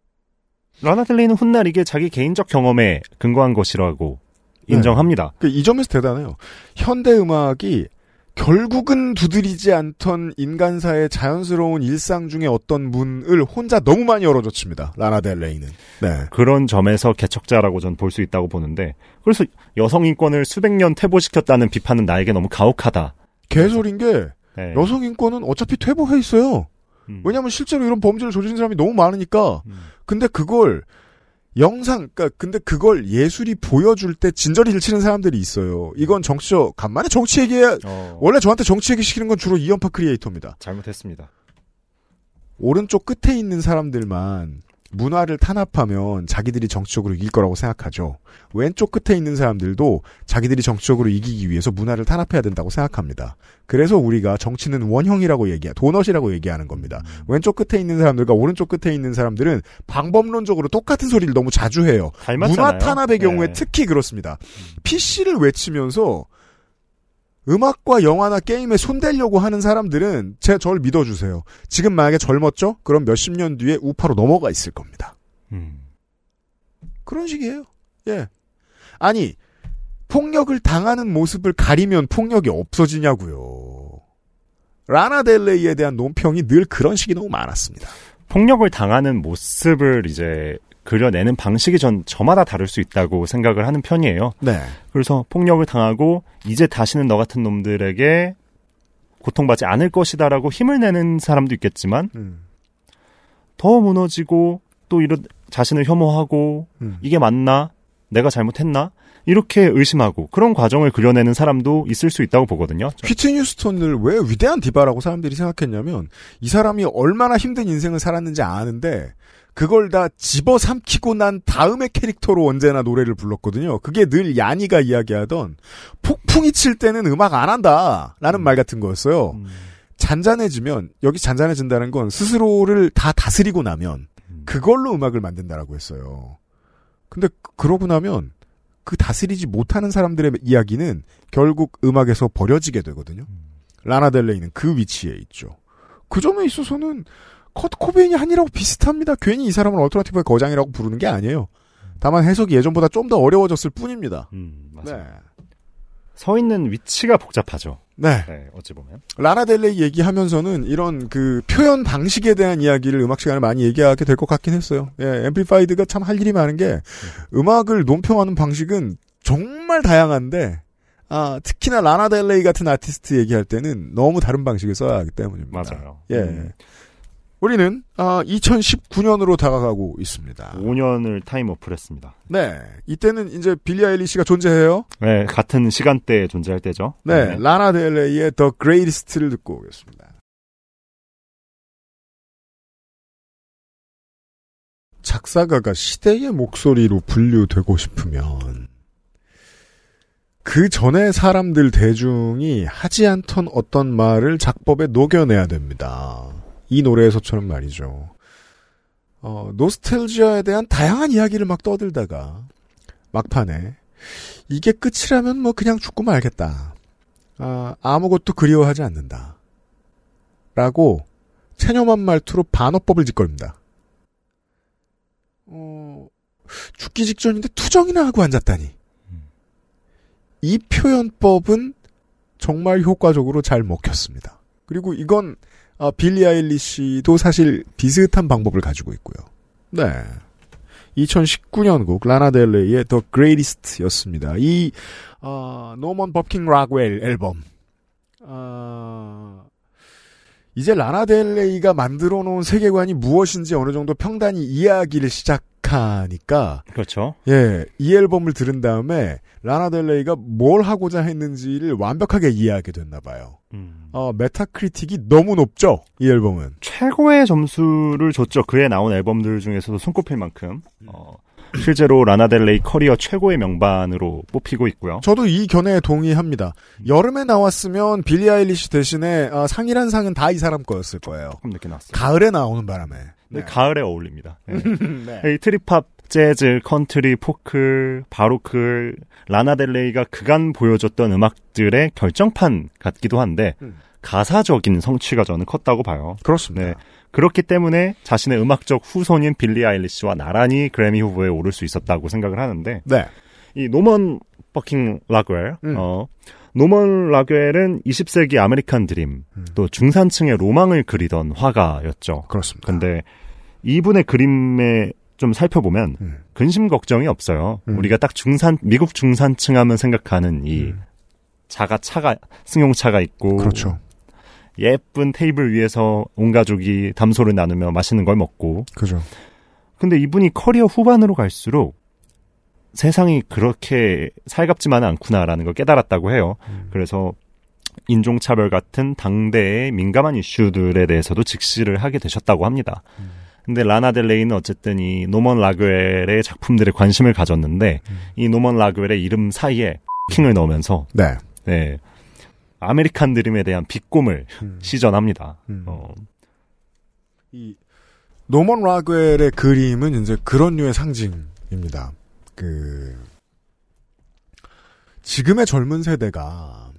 라나델레이는 훗날 이게 자기 개인적 경험에 근거한 것이라고 네. 인정합니다. 그이 점에서 대단해요. 현대 음악이 결국은 두드리지 않던 인간사의 자연스러운 일상 중에 어떤 문을 혼자 너무 많이 열어줬습니다. 라나델레이는. 네. 그런 점에서 개척자라고 전 볼 수 있다고 보는데 그래서 여성 인권을 수백 년 퇴보시켰다는 비판은 나에게 너무 가혹하다. 개소린 게 네. 여성 인권은 어차피 퇴보해 있어요. 음. 왜냐하면 실제로 이런 범죄를 저지른 사람이 너무 많으니까. 음. 근데 그걸 영상, 그니까 근데 그걸 예술이 보여줄 때 진저리를 치는 사람들이 있어요. 이건 정치적 간만에 정치 얘기해. 어, 원래 저한테 정치 얘기 시키는 건 주로 이연파 크리에이터입니다. 잘못했습니다. 오른쪽 끝에 있는 사람들만 문화를 탄압하면 자기들이 정치적으로 이길 거라고 생각하죠. 왼쪽 끝에 있는 사람들도 자기들이 정치적으로 이기기 위해서 문화를 탄압해야 된다고 생각합니다. 그래서 우리가 정치는 원형이라고 얘기해, 도넛이라고 얘기하는 겁니다. 왼쪽 끝에 있는 사람들과 오른쪽 끝에 있는 사람들은 방법론적으로 똑같은 소리를 너무 자주 해요. 닮았잖아요. 문화 탄압의 경우에 네. 특히 그렇습니다. PC를 외치면서 음악과 영화나 게임에 손대려고 하는 사람들은 제절 믿어주세요. 지금 만약에 젊었죠? 그럼 몇십 년 뒤에 우파로 넘어가 있을 겁니다. 음. 그런 식이에요. 예. 아니, 폭력을 당하는 모습을 가리면 폭력이 없어지냐고요. 라나델레이에 대한 논평이 늘 그런 식이 너무 많았습니다. 폭력을 당하는 모습을 이제 그려내는 방식이 전 저마다 다를 수 있다고 생각을 하는 편이에요. 네. 그래서 폭력을 당하고 이제 다시는 너 같은 놈들에게 고통받지 않을 것이다라고 힘을 내는 사람도 있겠지만 음. 더 무너지고 또 이런 자신을 혐오하고 음. 이게 맞나? 내가 잘못했나? 이렇게 의심하고 그런 과정을 그려내는 사람도 있을 수 있다고 보거든요. 저- 휘트니 휴스턴을 왜 위대한 디바라고 사람들이 생각했냐면 이 사람이 얼마나 힘든 인생을 살았는지 아는데 그걸 다 집어삼키고 난 다음의 캐릭터로 언제나 노래를 불렀거든요. 그게 늘 야니가 이야기하던 폭풍이 칠 때는 음악 안 한다 라는 말 같은 거였어요. 음, 잔잔해지면 여기 잔잔해진다는 건 스스로를 다 다스리고 나면 음. 그걸로 음악을 만든다라고 했어요. 근데 그- 그러고 나면 그 다스리지 못하는 사람들의 이야기는 결국 음악에서 버려지게 되거든요. 라나델레이는 그 위치에 있죠. 그 점에 있어서는 커트 코베인이 한이라고 비슷합니다. 괜히 이 사람을 alternative의 거장이라고 부르는 게 아니에요. 다만 해석이 예전보다 좀 더 어려워졌을 뿐입니다. 음, 맞아요. 네. 서 있는 위치가 복잡하죠. 네. 네, 어찌 보면. 라나델레이 얘기하면서는 이런 그 표현 방식에 대한 이야기를 음악 시간에 많이 얘기하게 될 것 같긴 했어요. 예, Amplified가 참 할 일이 많은 게 음악을 논평하는 방식은 정말 다양한데 아, 특히나 라나델레이 같은 아티스트 얘기할 때는 너무 다른 방식을 써야 하기 때문입니다. 맞아요. 예. 음, 우리는 아, 2019년으로 다가가고 있습니다. 5년을 타임오프를 했습니다. 네. 이때는 이제 빌리 아일리시가 존재해요. 네, 같은 시간대에 존재할 때죠. 네. 라나 델레이의 The Greatest를 듣고 오겠습니다. 작사가가 시대의 목소리로 분류되고 싶으면 그 전에 사람들 대중이 하지 않던 어떤 말을 작법에 녹여내야 됩니다. 이 노래에서처럼 말이죠. 어, 노스텔지아에 대한 다양한 이야기를 막 떠들다가 막판에 이게 끝이라면 뭐 그냥 죽고 말겠다. 아, 아무것도 그리워하지 않는다. 라고 체념한 말투로 반어법을 지껄입니다. 어, 죽기 직전인데 투정이나 하고 앉았다니. 이 표현법은 정말 효과적으로 잘 먹혔습니다. 그리고 이건 아, 빌리 아일리시도 사실 비슷한 방법을 가지고 있고요. 네. 2019년 곡 라나델레이의 The Greatest였습니다. 이 어, Norman Fucking Rockwell 앨범. 어, 이제 라나델레이가 만들어 놓은 세계관이 무엇인지 어느 정도 평단이 이야기를 시작 하니까 그렇죠. 예, 이 앨범을 들은 다음에 라나델레이가 뭘 하고자 했는지를 완벽하게 이해하게 됐나 봐요. 음. 어, 메타크리틱이 너무 높죠? 이 앨범은. 최고의 점수를 줬죠. 그에 나온 앨범들 중에서도 손꼽힐 만큼. 어, 실제로 라나델레이 커리어 최고의 명반으로 뽑히고 있고요. 저도 이 견해에 동의합니다. 여름에 나왔으면 빌리 아일리시 대신에 아, 상이란 상은 다 이 사람 거였을 거예요. 조금 늦게 나왔어요. 가을에 나오는 바람에. 근데 가을에 어울립니다. 네. 네. 이 trip hop, 재즈, 컨트리, 포크, 바로크, 라나델레이가 그간 보여줬던 음악들의 결정판 같기도 한데 음. 가사적인 성취가 저는 컸다고 봐요. 그렇습니다. 네. 그렇기 때문에 자신의 음악적 후손인 빌리 아일리시와 나란히 그래미 후보에 오를 수 있었다고 생각을 하는데 네. 이 Norman Fucking Rockwell, 음. 어, 노먼 락웰은 20세기 아메리칸 드림, 음. 또 중산층의 로망을 그리던 화가였죠. 그렇습니다. 근데 이분의 그림에 좀 살펴보면 음. 근심 걱정이 없어요. 음. 우리가 딱 중산 미국 중산층 하면 생각하는 이 음. 자가 차가 승용차가 있고 그렇죠. 예쁜 테이블 위에서 온 가족이 담소를 나누며 맛있는 걸 먹고 그죠. 근데 이분이 커리어 후반으로 갈수록 세상이 그렇게 살갑지만은 않구나라는 걸 깨달았다고 해요. 음. 그래서 인종차별 같은 당대의 민감한 이슈들에 대해서도 직시를 하게 되셨다고 합니다. 음. 근데 라나 델레이는 어쨌든 이 노먼 락웰의 작품들에 관심을 가졌는데 음. 이 노먼 락웰의 이름 사이에 fucking을 넣으면서 네. 네, 아메리칸 드림에 대한 비꼼을 음. 시전합니다. 음. 어, 이 노먼 라그웰의 그림은 이제 그런 류의 상징입니다. 그 지금의 젊은 세대가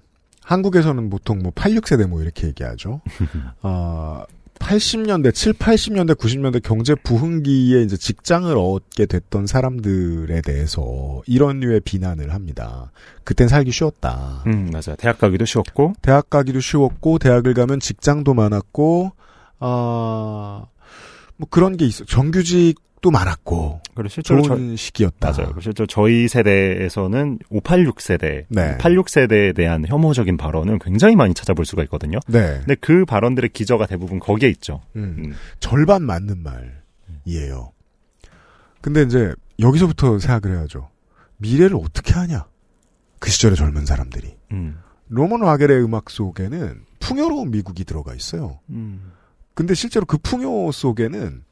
한국에서는 보통 뭐 86세대 뭐 이렇게 얘기하죠. 어, 80년대, 7, 80년대, 90년대 경제 부흥기에 이제 직장을 얻게 됐던 사람들에 대해서 이런 류의 비난을 합니다. 그땐 살기 쉬웠다. 음, 맞아요. 대학 가기도 쉬웠고. 대학 가기도 쉬웠고, 대학을 가면 직장도 많았고, 아, 뭐 그런 게 있어. 정규직 도 많았고. 그리고 실제로 좋은 저, 시기였다. 맞아요. 실제로 저희 세대에서는 586 세대, 네. 86 세대에 대한 혐오적인 발언을 굉장히 많이 찾아볼 수가 있거든요. 네. 근데 그 발언들의 기저가 대부분 거기에 있죠. 음. 음. 절반 맞는 말이에요. 근데 이제 여기서부터 생각을 해야죠. 미래를 어떻게 하냐? 그 시절의 젊은 사람들이. 음. 로먼 와겔의 음악 속에는 풍요로운 미국이 들어가 있어요. 음. 근데 실제로 그 풍요 속에는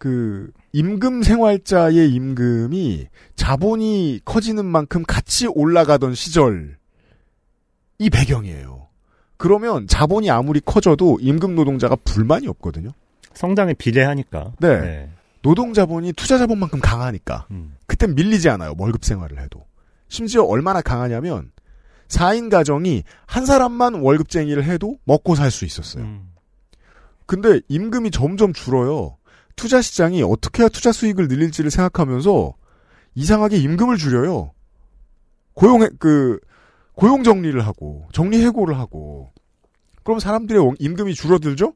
그 임금 생활자의 임금이 자본이 커지는 만큼 같이 올라가던 시절 이 배경이에요. 그러면 자본이 아무리 커져도 임금 노동자가 불만이 없거든요. 성장에 비례하니까. 네. 노동 자본이 투자 자본만큼 강하니까 음. 그땐 밀리지 않아요. 월급 생활을 해도. 심지어 얼마나 강하냐면 4인 가정이 한 사람만 월급쟁이를 해도 먹고 살 수 있었어요. 음. 근데 임금이 점점 줄어요. 투자 시장이 어떻게 해야 투자 수익을 늘릴지를 생각하면서 이상하게 임금을 줄여요. 고용 그 고용 정리를 하고 정리 해고를 하고 그럼 사람들의 원- 임금이 줄어들죠?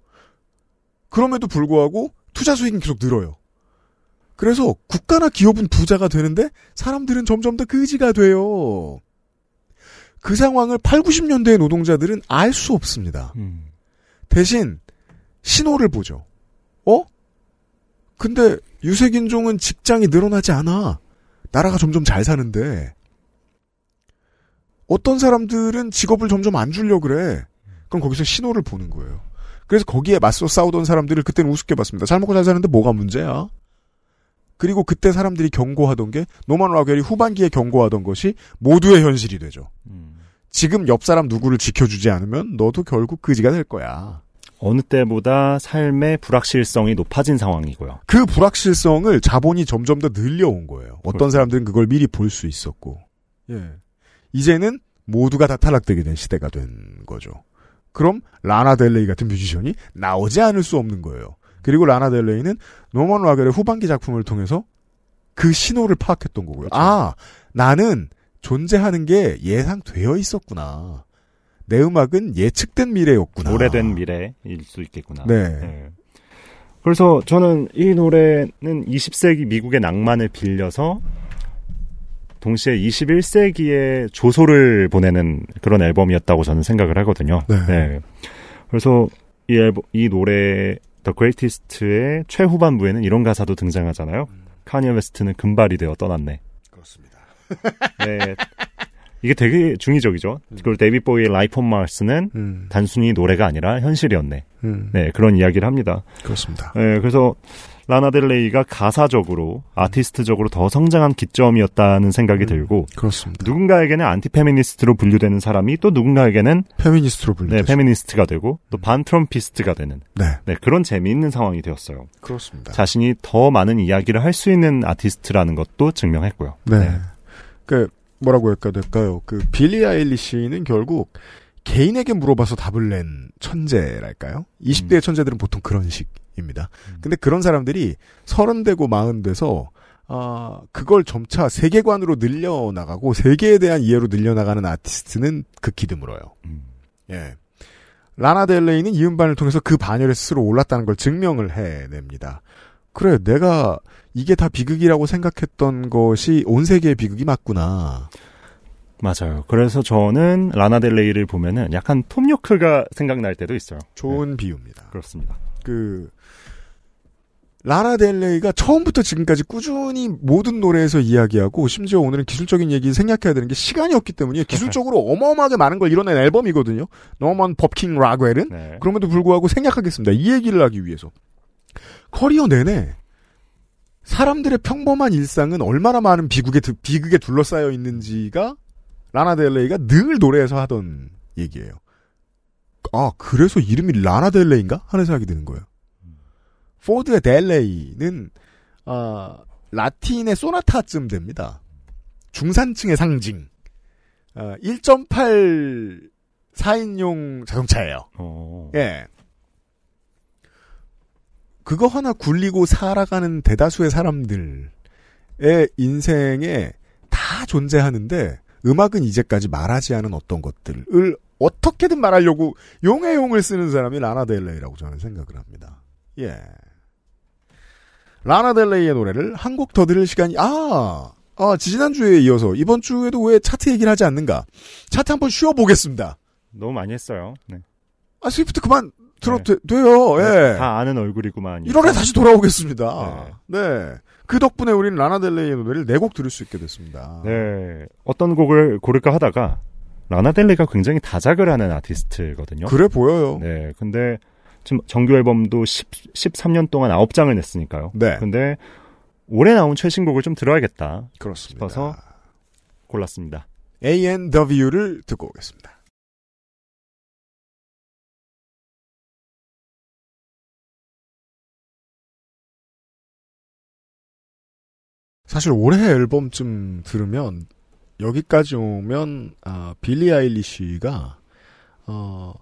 그럼에도 불구하고 투자 수익은 계속 늘어요. 그래서 국가나 기업은 부자가 되는데 사람들은 점점 더 거지가 돼요. 그 상황을 8, 90년대의 노동자들은 알 수 없습니다. 음. 대신 신호를 보죠. 어? 근데 유색인종은 직장이 늘어나지 않아. 나라가 점점 잘 사는데. 어떤 사람들은 직업을 점점 안 주려 그래. 그럼 거기서 신호를 보는 거예요. 그래서 거기에 맞서 싸우던 사람들을 그때는 우습게 봤습니다. 잘 먹고 잘 사는데 뭐가 문제야? 그리고 그때 사람들이 경고하던 게 노만 라겔이 후반기에 경고하던 것이 모두의 현실이 되죠. 음. 지금 옆 사람 누구를 지켜주지 않으면 너도 결국 그지가 될 거야. 어느 때보다 삶의 불확실성이 높아진 상황이고요. 그 불확실성을 자본이 점점 더 늘려온 거예요. 어떤 그렇죠. 사람들은 그걸 미리 볼 수 있었고. 예. 이제는 모두가 다 탈락되게 된 시대가 된 거죠. 그럼 라나 델레이 같은 뮤지션이 나오지 않을 수 없는 거예요. 그리고 라나 델레이는 노먼 라겔의 후반기 작품을 통해서 그 신호를 파악했던 거고요. 아, 나는 존재하는 게 예상되어 있었구나. 내 음악은 예측된 미래였구나. 오래된 미래일 수 있겠구나. 네. 네. 그래서 저는 이 노래는 20세기 미국의 낭만을 빌려서 동시에 21세기의 조소를 보내는 그런 앨범이었다고 저는 생각을 하거든요. 네. 그래서 이 앨범, 이 노래 The Greatest의 최후반부에는 이런 가사도 등장하잖아요. 카니에 웨스트는 금발이 되어 떠났네. 그렇습니다. 네. 이게 되게 중의적이죠. 그리고 데이비드 보위의 Life on Mars는 음, 단순히 노래가 아니라 현실이었네. 음, 네, 그런 이야기를 합니다. 그렇습니다. 네, 그래서 라나델레이가 가사적으로 아티스트적으로 더 성장한 기점이었다는 생각이 들고 그렇습니다. 누군가에게는 안티페미니스트로 분류되는 사람이 또 누군가에게는 페미니스트로 불리죠. 네, 페미니스트가 되고 또 반트럼피스트가 되는 네, 네, 그런 재미있는 상황이 되었어요. 그렇습니다. 자신이 더 많은 이야기를 할 수 있는 아티스트라는 것도 증명했고요. 네. 그 뭐라고 할까 될까요? 그 빌리 아일리시는 결국 개인에게 물어봐서 답을 낸 천재랄까요? 20대의 천재들은 보통 그런 식입니다. 근데 그런 사람들이 서른 되고 마흔 돼서 아 그걸 점차 세계관으로 늘려나가고 세계에 대한 이해로 늘려나가는 아티스트는 극히 드물어요. 음. 예. 라나 델레이는 이 음반을 통해서 그 반열에 스스로 올랐다는 걸 증명을 해냅니다. 그래, 내가 이게 다 비극이라고 생각했던 것이 온 세계의 비극이 맞구나. 맞아요. 그래서 저는 라나델레이를 보면은 약간 톰 요크가 생각날 때도 있어요. 좋은 비유입니다. 그렇습니다. 그 라나 델레이가 처음부터 지금까지 꾸준히 모든 노래에서 이야기하고 심지어 오늘은 기술적인 얘기 생략해야 되는 게 시간이 없기 때문에 기술적으로 어마어마하게 많은 걸 이뤄낸 앨범이거든요. Norman Fucking Rockwell은 네. 그럼에도 불구하고 생략하겠습니다. 이 얘기를 하기 위해서 커리어 내내 사람들의 평범한 일상은 얼마나 많은 비극에 드- 비극에 둘러싸여 있는지가 라나 델레이가 늘 노래에서 하던 얘기예요. 아 그래서 이름이 라나 델레이인가 하는 생각이 드는 거예요. 포드의 델레이는 아 라틴의 소나타쯤 됩니다. 중산층의 상징. 어, 1.8 4인용 자동차예요. 어. 예. 그거 하나 굴리고 살아가는 대다수의 사람들의 인생에 다 존재하는데 음악은 이제까지 말하지 않은 어떤 것들을 어떻게든 말하려고 용의 용을 쓰는 사람이 라나델레이라고 저는 생각을 합니다. 예. 라나델레이의 노래를 한 곡 더 들을 시간이 아, 아 지지난주에 이어서 이번 주에도 왜 차트 얘기를 하지 않는가? 차트 한번 쉬어 보겠습니다. 너무 많이 했어요. 네. 아 스위프트 그만 들어도 돼, 요 예. 다 아는 얼굴이구만. 1월에 다시 돌아오겠습니다. 네. 그 덕분에 우리는 라나델레이의 노래를 네 곡 들을 수 있게 됐습니다. 네. 어떤 곡을 고를까 하다가 라나델레이가 굉장히 다작을 하는 아티스트거든요. 그래 보여요. 네. 근데 지금 정규 앨범도 10, 13년 동안 9장을 냈으니까요. 네. 근데 올해 나온 최신곡을 좀 들어야겠다 그렇습니다. 싶어서 골랐습니다. A&W를 듣고 오겠습니다. 사실 올해 앨범쯤 들으면 여기까지 오면 아, 빌리 아일리시가 어,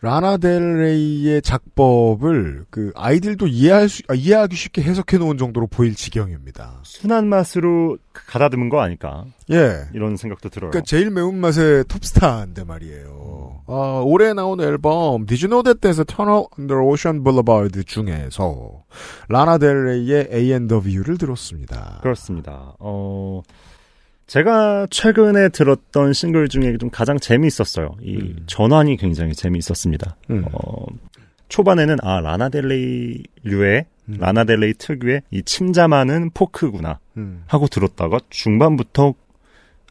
라나델레이의 작법을 그 아이들도 이해할 수 아, 이해하기 쉽게 해석해 놓은 정도로 보일 지경입니다. 순한 맛으로 가다듬은 거 아닐까 예. 이런 생각도 들어요. 그러니까 제일 매운맛의 톱스타인데 말이에요. 아, 올해 나온 앨범 Did You Know That There's a Tunnel Under Ocean Boulevard 중에서 라나델레이의 A&W를 들었습니다. 그렇습니다. 어, 제가 최근에 들었던 싱글 중에 좀 가장 재미있었어요. 이 음. 전환이 굉장히 재미있었습니다. 음. 어, 초반에는 아 라나델레이류의 음. 라나델레이 특유의 이 침잠하는 포크구나 음, 하고 들었다가 중반부터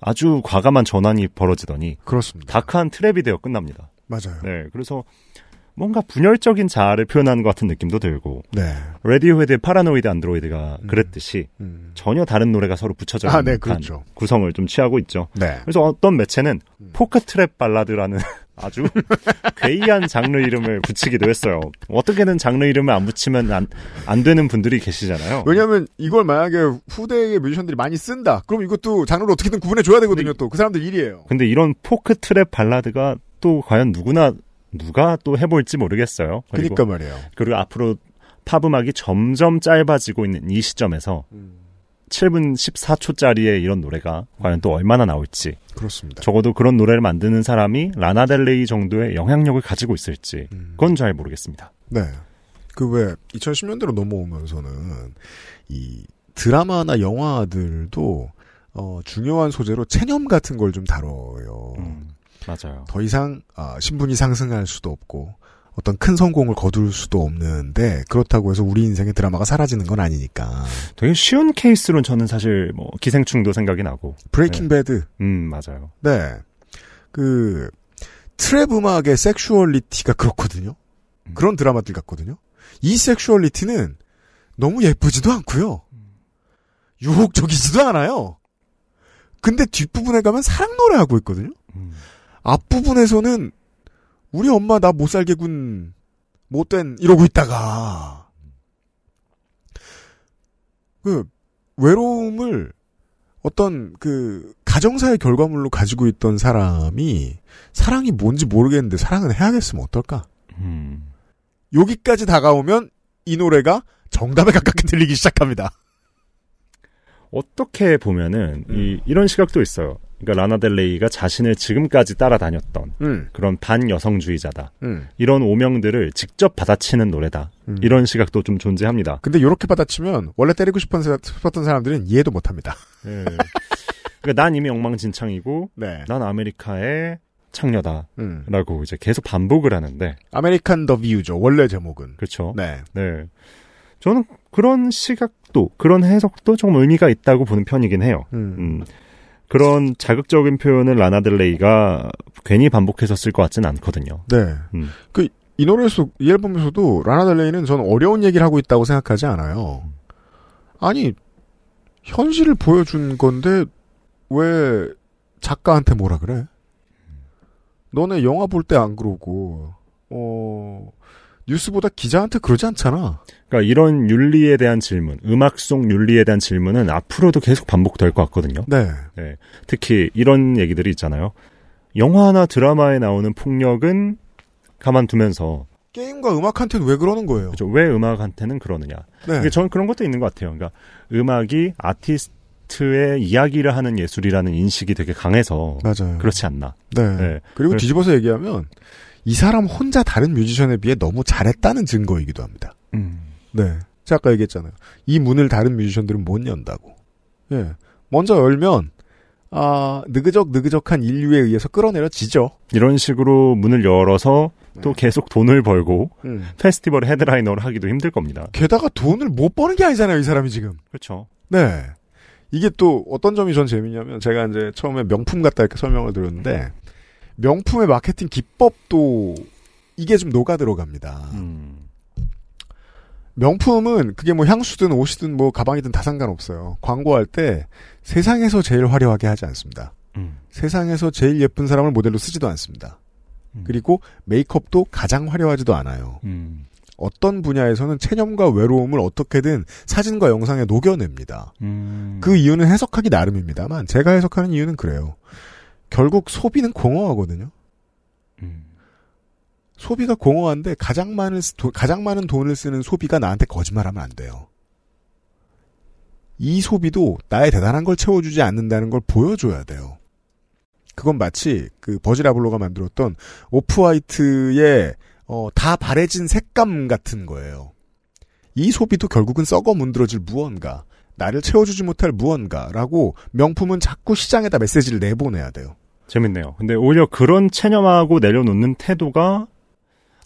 아주 과감한 전환이 벌어지더니 그렇습니다. 다크한 트랩이 되어 끝납니다. 맞아요. 네, 그래서 뭔가 분열적인 자아를 표현하는 것 같은 느낌도 들고 네. 라디오헤드의 Paranoid Android가 음. 그랬듯이 음. 전혀 다른 노래가 서로 붙여져 아, 있는 네, 듯한 그렇죠. 구성을 좀 취하고 있죠. 네. 그래서 어떤 매체는 음. 포크 trap 발라드라는 아주 괴이한 장르 이름을 붙이기도 했어요. 어떻게든 장르 이름을 안 붙이면 안, 안 되는 분들이 계시잖아요. 왜냐하면 이걸 만약에 후대의 뮤지션들이 많이 쓴다. 그럼 이것도 장르를 어떻게든 구분해 줘야 되거든요. 또 그 사람들 일이에요. 근데 이런 포크 트랩 발라드가 또 과연 누구나 누가 또 해볼지 모르겠어요. 그리고, 그러니까 말이에요. 그리고 앞으로 팝 음악이 점점 짧아지고 있는 이 시점에서 음. 7분 14초짜리의 이런 노래가 과연 또 얼마나 나올지 그렇습니다. 적어도 그런 노래를 만드는 사람이 라나델레이 정도의 영향력을 가지고 있을지 음. 그건 잘 모르겠습니다. 네. 그 왜 2010년대로 넘어오면서는 이 드라마나 영화들도 어, 중요한 소재로 체념 같은 걸 좀 다뤄요. 음, 맞아요. 더 이상 아, 신분이 상승할 수도 없고 어떤 큰 성공을 거둘 수도 없는데 그렇다고 해서 우리 인생의 드라마가 사라지는 건 아니니까. 되게 쉬운 케이스로 저는 사실 뭐 기생충도 생각이 나고. Breaking Bad. 음, 맞아요. 네. 그 trap 음악의 섹슈얼리티가 그렇거든요. 음. 그런 드라마들 같거든요. 이 섹슈얼리티는 너무 예쁘지도 않고요. 유혹적이지도 않아요. 근데 뒷부분에 가면 사랑 노래하고 있거든요. 음, 앞부분에서는 우리 엄마 나 못 살게군 못된 이러고 있다가 그 외로움을 어떤 그 가정사의 결과물로 가지고 있던 사람이 사랑이 뭔지 모르겠는데 사랑은 해야겠으면 어떨까? 음. 여기까지 다가오면 이 노래가 정답에 가깝게 들리기 시작합니다. 어떻게 보면은 이, 이런 시각도 있어요. 그러니까 라나델레이가 자신을 지금까지 따라다녔던 음, 그런 반여성주의자다. 음. 이런 오명들을 직접 받아치는 노래다. 음. 이런 시각도 좀 존재합니다. 근데 이렇게 받아치면 원래 때리고 싶었던 사람들은 이해도 못합니다. 예. 그러니까 난 이미 엉망진창이고 네. 난 아메리카의 창녀다라고 음. 이제 계속 반복을 하는데 American W죠. 원래 제목은. 그렇죠. 네. 네. 저는 그런 시각도 그런 해석도 좀 의미가 있다고 보는 편이긴 해요. 음. 음. 그런 자극적인 표현을 라나델레이가 괜히 반복해서 쓸 것 같지는 않거든요. 네. 음. 그, 이 노래에서, 이 앨범에서도 라나델레이는 저는 어려운 얘기를 하고 있다고 생각하지 않아요. 아니, 현실을 보여준 건데, 왜 작가한테 뭐라 그래? 너네 영화 볼 때 안 그러고, 어, 뉴스보다 기자한테 그러지 않잖아. 그러니까 이런 윤리에 대한 질문, 음악 속 윤리에 대한 질문은 앞으로도 계속 반복될 것 같거든요. 네. 네. 특히 이런 얘기들이 있잖아요. 영화나 드라마에 나오는 폭력은 가만두면서 게임과 음악한테는 왜 그러는 거예요? 그죠? 왜 음악한테는 그러느냐. 네. 이게 저는 그런 것도 있는 것 같아요. 그러니까 음악이 아티스트의 이야기를 하는 예술이라는 인식이 되게 강해서 맞아요. 그렇지 않나. 네. 네. 그리고 뒤집어서 얘기하면 이 사람 혼자 다른 뮤지션에 비해 너무 잘했다는 증거이기도 합니다. 음. 네. 제가 아까 얘기했잖아요. 이 문을 다른 뮤지션들은 못 연다고. 예. 먼저 열면 아, 느그적 느그적한 인류에 의해서 끌어내려지죠. 이런 식으로 문을 열어서 또 네. 계속 돈을 벌고 음. 페스티벌 헤드라이너를 하기도 힘들 겁니다. 게다가 돈을 못 버는 게 아니잖아요, 이 사람이 지금. 그렇죠. 네. 이게 또 어떤 점이 전 재밌냐면 제가 이제 처음에 명품 같다 이렇게 설명을 드렸는데 명품의 마케팅 기법도 이게 좀 녹아 들어갑니다. 음. 명품은 그게 뭐 향수든 옷이든 뭐 가방이든 다 상관없어요. 광고할 때 세상에서 제일 화려하게 하지 않습니다. 음. 세상에서 제일 예쁜 사람을 모델로 쓰지도 않습니다. 음. 그리고 메이크업도 가장 화려하지도 않아요. 음. 어떤 분야에서는 체념과 외로움을 어떻게든 사진과 영상에 녹여냅니다. 음. 그 이유는 해석하기 나름입니다만 제가 해석하는 이유는 그래요. 결국 소비는 공허하거든요. 음. 소비가 공허한데 가장 많은 가장 많은 돈을 쓰는 소비가 나한테 거짓말하면 안 돼요. 이 소비도 나의 대단한 걸 채워주지 않는다는 걸 보여줘야 돼요. 그건 마치 그 버질 아블로가 만들었던 오프화이트의 어, 다 바래진 색감 같은 거예요. 이 소비도 결국은 썩어 문드러질 무언가, 나를 채워주지 못할 무언가라고 명품은 자꾸 시장에다 메시지를 내보내야 돼요. 재밌네요. 근데 오히려 그런 체념하고 내려놓는 태도가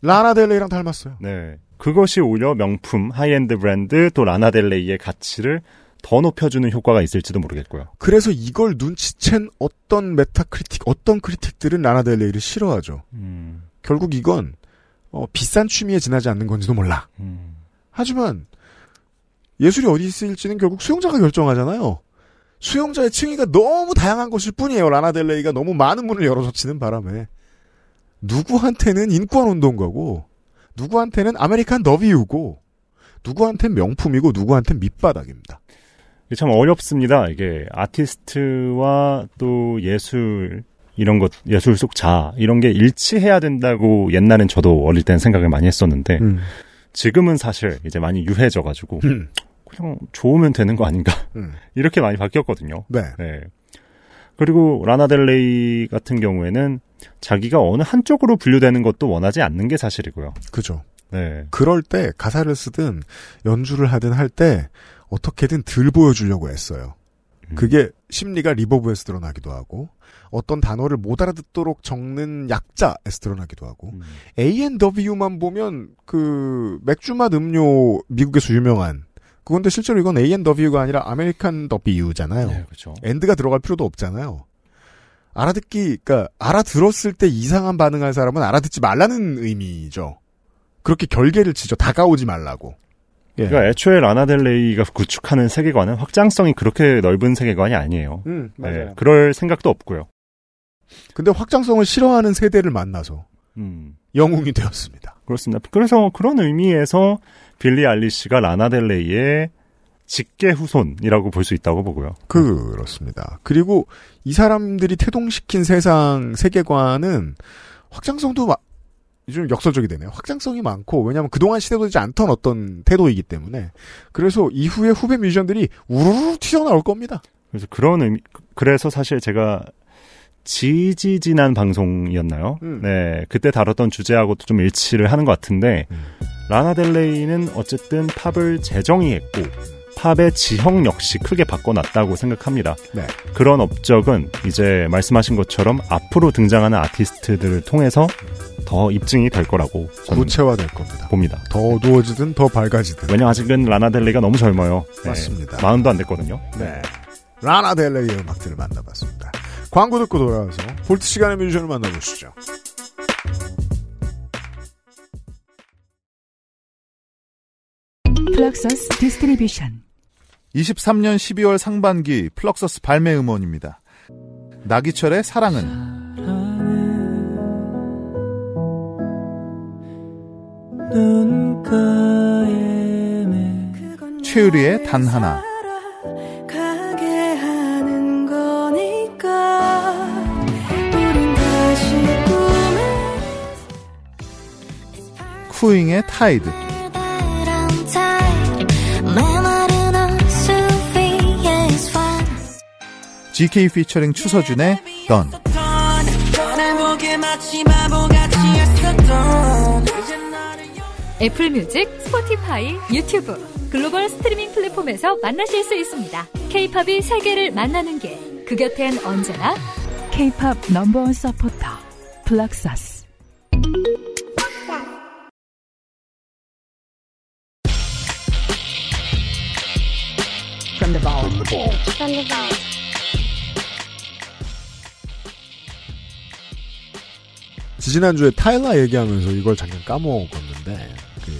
라나델레이랑 닮았어요. 네 그것이 오히려 명품 하이엔드 브랜드 또 라나델레이의 가치를 더 높여주는 효과가 있을지도 모르겠고요. 그래서 이걸 눈치챈 어떤 meta critic, 어떤 critic들은 라나델레이를 싫어하죠. 음. 결국 이건 어, 비싼 취미에 지나지 않는 건지도 몰라. 음. 하지만 예술이 어디 있을지는 결국 수용자가 결정하잖아요. 수용자의 층위가 너무 다양한 것일 뿐이에요. 라나델레이가 너무 많은 문을 열어젖히는 바람에 누구한테는 인권 운동가고 누구한테는 American W고 누구한테는 명품이고 누구한테는 밑바닥입니다. 참 어렵습니다. 이게 아티스트와 또 예술 이런 것 예술 속 자 이런 게 일치해야 된다고 옛날엔 저도 어릴 땐 생각을 많이 했었는데 음. 지금은 사실 이제 많이 유해져 가지고 음. 그냥 좋으면 되는 거 아닌가 음. 이렇게 많이 바뀌었거든요. 네. 네. 그리고 라나델레이 같은 경우에는 자기가 어느 한쪽으로 분류되는 것도 원하지 않는 게 사실이고요. 그죠. 네. 그럴 때 가사를 쓰든 연주를 하든 할 때 어떻게든 들 보여주려고 했어요. 음. 그게 심리가 reverb에서 드러나기도 하고 어떤 단어를 못 알아듣도록 적는 약자에서 드러나기도 하고 음. A&W만 보면 그 맥주맛 음료 미국에서 유명한 그건데 실제로 이건 A&W가 아니라 American W잖아요. 네, 그렇죠. and가 들어갈 필요도 없잖아요. 알아듣기, 그니까, 알아들었을 때 이상한 반응할 사람은 알아듣지 말라는 의미죠. 그렇게 결계를 치죠. 다가오지 말라고. 예. 그러니까 애초에 라나델레이가 구축하는 세계관은 확장성이 그렇게 넓은 세계관이 아니에요. 음, 네, 그럴 생각도 없고요. 근데 확장성을 싫어하는 세대를 만나서 음, 영웅이 되었습니다. 그렇습니다. 그래서 그런 의미에서 빌리 알리시가 라나델레이의 직계 후손이라고 볼 수 있다고 보고요. 그렇습니다. 그리고 이 사람들이 태동시킨 세상 세계관은 확장성도 마- 좀 역설적이 되네요. 확장성이 많고 왜냐하면 그동안 시대되지 않던 어떤 태도이기 때문에 그래서 이후에 후배 뮤지션들이 우르르 튀어나올 겁니다. 그래서 그런 의미, 그래서 사실 제가 지지지난 방송이었나요? 음. 네, 그때 다뤘던 주제하고도 좀 일치를 하는 것 같은데 음. 라나델레이는 어쨌든 팝을 재정의했고 팝의 지형 역시 크게 바꿔놨다고 생각합니다. 네. 그런 업적은 이제 말씀하신 것처럼 앞으로 등장하는 아티스트들을 통해서 더 입증이 될 거라고 구체화될 겁니다. 봅니다. 더 어두워지든 더 밝아지든. 왜냐 아직은 라나델레이가 너무 젊어요. 네, 맞습니다. 마흔도 안 됐거든요. 네. 라나 델레이의 음악들을 만나봤습니다. 광고 듣고 돌아와서 폴트 시간의 뮤지션을 만나보시죠. 플럭서스 디스트리뷰션 23년 12월 상반기 플럭서스 발매 음원입니다. 나기철의 사랑은 최유리의 단 하나. 쿠잉의 Tide. GK 피처링 추서준의 Dawn. 애플 뮤직, 스포티파이, 유튜브, 글로벌 스트리밍 플랫폼에서 만나실 수 있습니다. 케이팝이 세계를 만나는 길. 그 곁엔 언제나 K-팝 넘버원 서포터 플럭서스. 지 지난주에 타일라 얘기하면서 이걸 잠깐 까먹었는데, 그,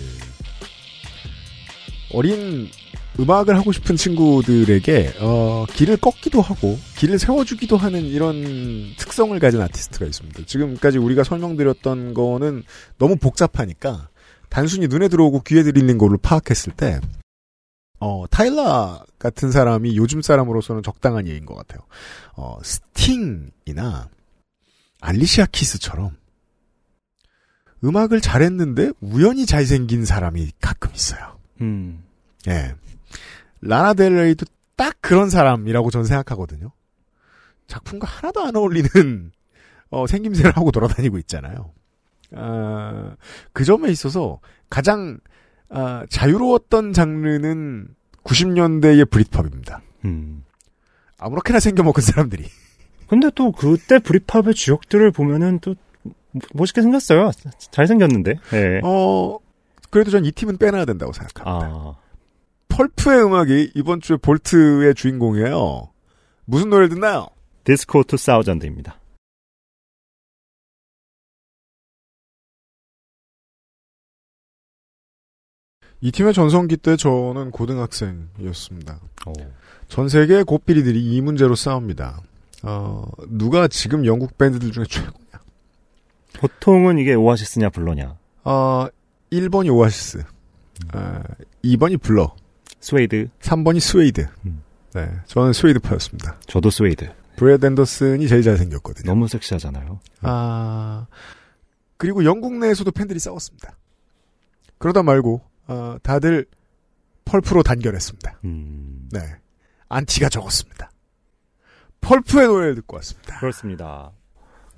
어린 음악을 하고 싶은 친구들에게, 어, 길을 꺾기도 하고, 길을 세워주기도 하는 이런 특성을 가진 아티스트가 있습니다. 지금까지 우리가 설명드렸던 거는 너무 복잡하니까, 단순히 눈에 들어오고 귀에 들리는 걸로 파악했을 때, 어, 타일라 같은 사람이 요즘 사람으로서는 적당한 예인 것 같아요. 어, 스팅이나, 알리시아 키스처럼, 음악을 잘했는데 우연히 잘생긴 사람이 가끔 있어요. 음. 예. 라나 델레이도 딱 그런 사람이라고 저는 생각하거든요. 작품과 하나도 안 어울리는 어, 생김새를 하고 돌아다니고 있잖아요. 아, 그 점에 있어서 가장 아, 자유로웠던 장르는 90년대의 브릿팝입니다. 음. 아무렇게나 생겨먹은 사람들이. 근데 또 그때 브리팝의 주역들을 보면은 또 멋있게 생겼어요. 잘 생겼는데. 예. 어, 그래도 전 이 팀은 빼놔야 된다고 생각합니다. 아. 펄프의 음악이 이번 주에 볼트의 주인공이에요. 무슨 노래를 듣나요? Disco Two Thousand입니다. 이 팀의 전성기 때 저는 고등학생이었습니다. 오. 전 세계 고삐리들이 이 문제로 싸웁니다. 어, 누가 지금 영국 밴드들 중에 최고냐? 보통은 이게 오아시스냐 블러냐. 어, 1번이 오아시스, 어, 2번이 블러, 스웨이드. 3번이 스웨이드. 음. 네, 저는 스웨이드파였습니다. 저도 스웨이드. 브렛 앤더슨이 제일 잘생겼거든요. 너무 섹시하잖아요. 아, 그리고 영국 내에서도 팬들이 싸웠습니다. 그러다 말고, 어, 다들 펄프로 단결했습니다. 음. 네. 안티가 적었습니다. 펄프의 노래를 듣고 왔습니다. 그렇습니다.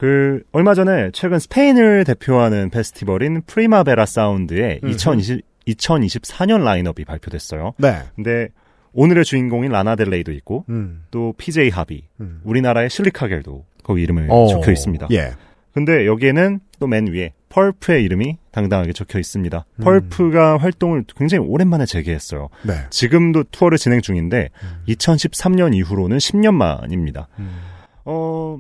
그 얼마 전에 최근 스페인을 대표하는 페스티벌인 프리마베라 사운드의 음흠. 2020 2024년 라인업이 발표됐어요. 네. 근데 오늘의 주인공인 라나델레이도 있고 음, 또 PJ 하비, 음. 우리나라의 실리카겔도 거기 이름을 어, 적혀 있습니다. 예. 근데 여기에는 또 맨 위에 펄프의 이름이 당당하게 적혀 있습니다. 음. 펄프가 활동을 굉장히 오랜만에 재개했어요. 네. 지금도 투어를 진행 중인데 음. 2013년 이후로는 10년 만입니다. 음. 어,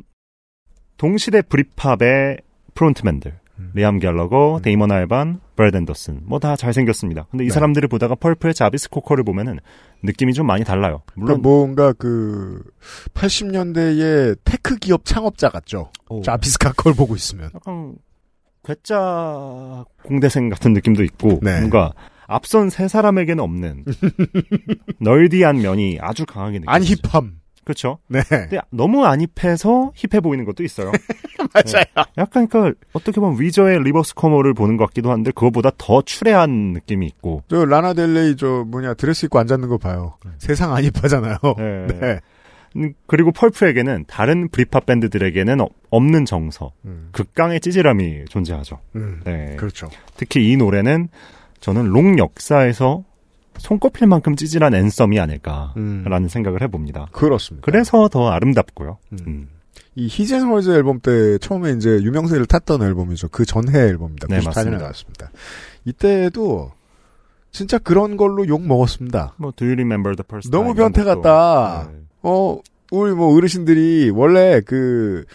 동시대 브리팝의 frontman들. 음. 리암 갤러거, 데이먼 알반, 브렛 앤더슨. 뭐 다 잘생겼습니다. 근데 이 네. 사람들을 보다가 펄프의 자비스 코커를 보면은 느낌이 좀 많이 달라요. 물론 그러니까 뭔가 그 80년대의 tech 기업 창업자 같죠. 오, 자비스 코커를 보고 있으면. 약간 괴짜 공대생 같은 느낌도 있고 네. 뭔가 앞선 세 사람에게는 없는 nerdy한 면이 아주 강하게 느껴져요. 안 힙함. 그렇죠. 네. 근데 너무 안 힙해서 힙해 보이는 것도 있어요. 맞아요. 약간 그 어떻게 보면 위저의 리버스 쿼모를 보는 것 같기도 한데 그거보다 더 추레한 느낌이 있고. 저 라나 델레이 저 뭐냐 드레스 입고 앉았는 거 봐요. 세상 안 힙하잖아요. 네. 네. 음, 그리고 펄프에게는 다른 브리팝 밴드들에게는 어- 없는 정서, 음. 극강의 찌질함이 존재하죠. 음. 네. 그렇죠. 특히 이 노래는 저는 록 역사에서 손꼽힐 만큼 찌질한 anthem이 아닐까라는 음. 생각을 해봅니다. 그렇습니다. 그래서 더 아름답고요. 음. 음. 이 His 'n' Hers 앨범 때 처음에 이제 유명세를 탔던 앨범이죠. 그 전해 앨범입니다. 네, 94년에 맞습니다. 나왔습니다. 이때도 진짜 그런 걸로 욕 먹었습니다. 뭐 Do you remember the first 너무 time? 변태 이런 것도. 같다. 네. 어, 우리 뭐 어르신들이 원래 그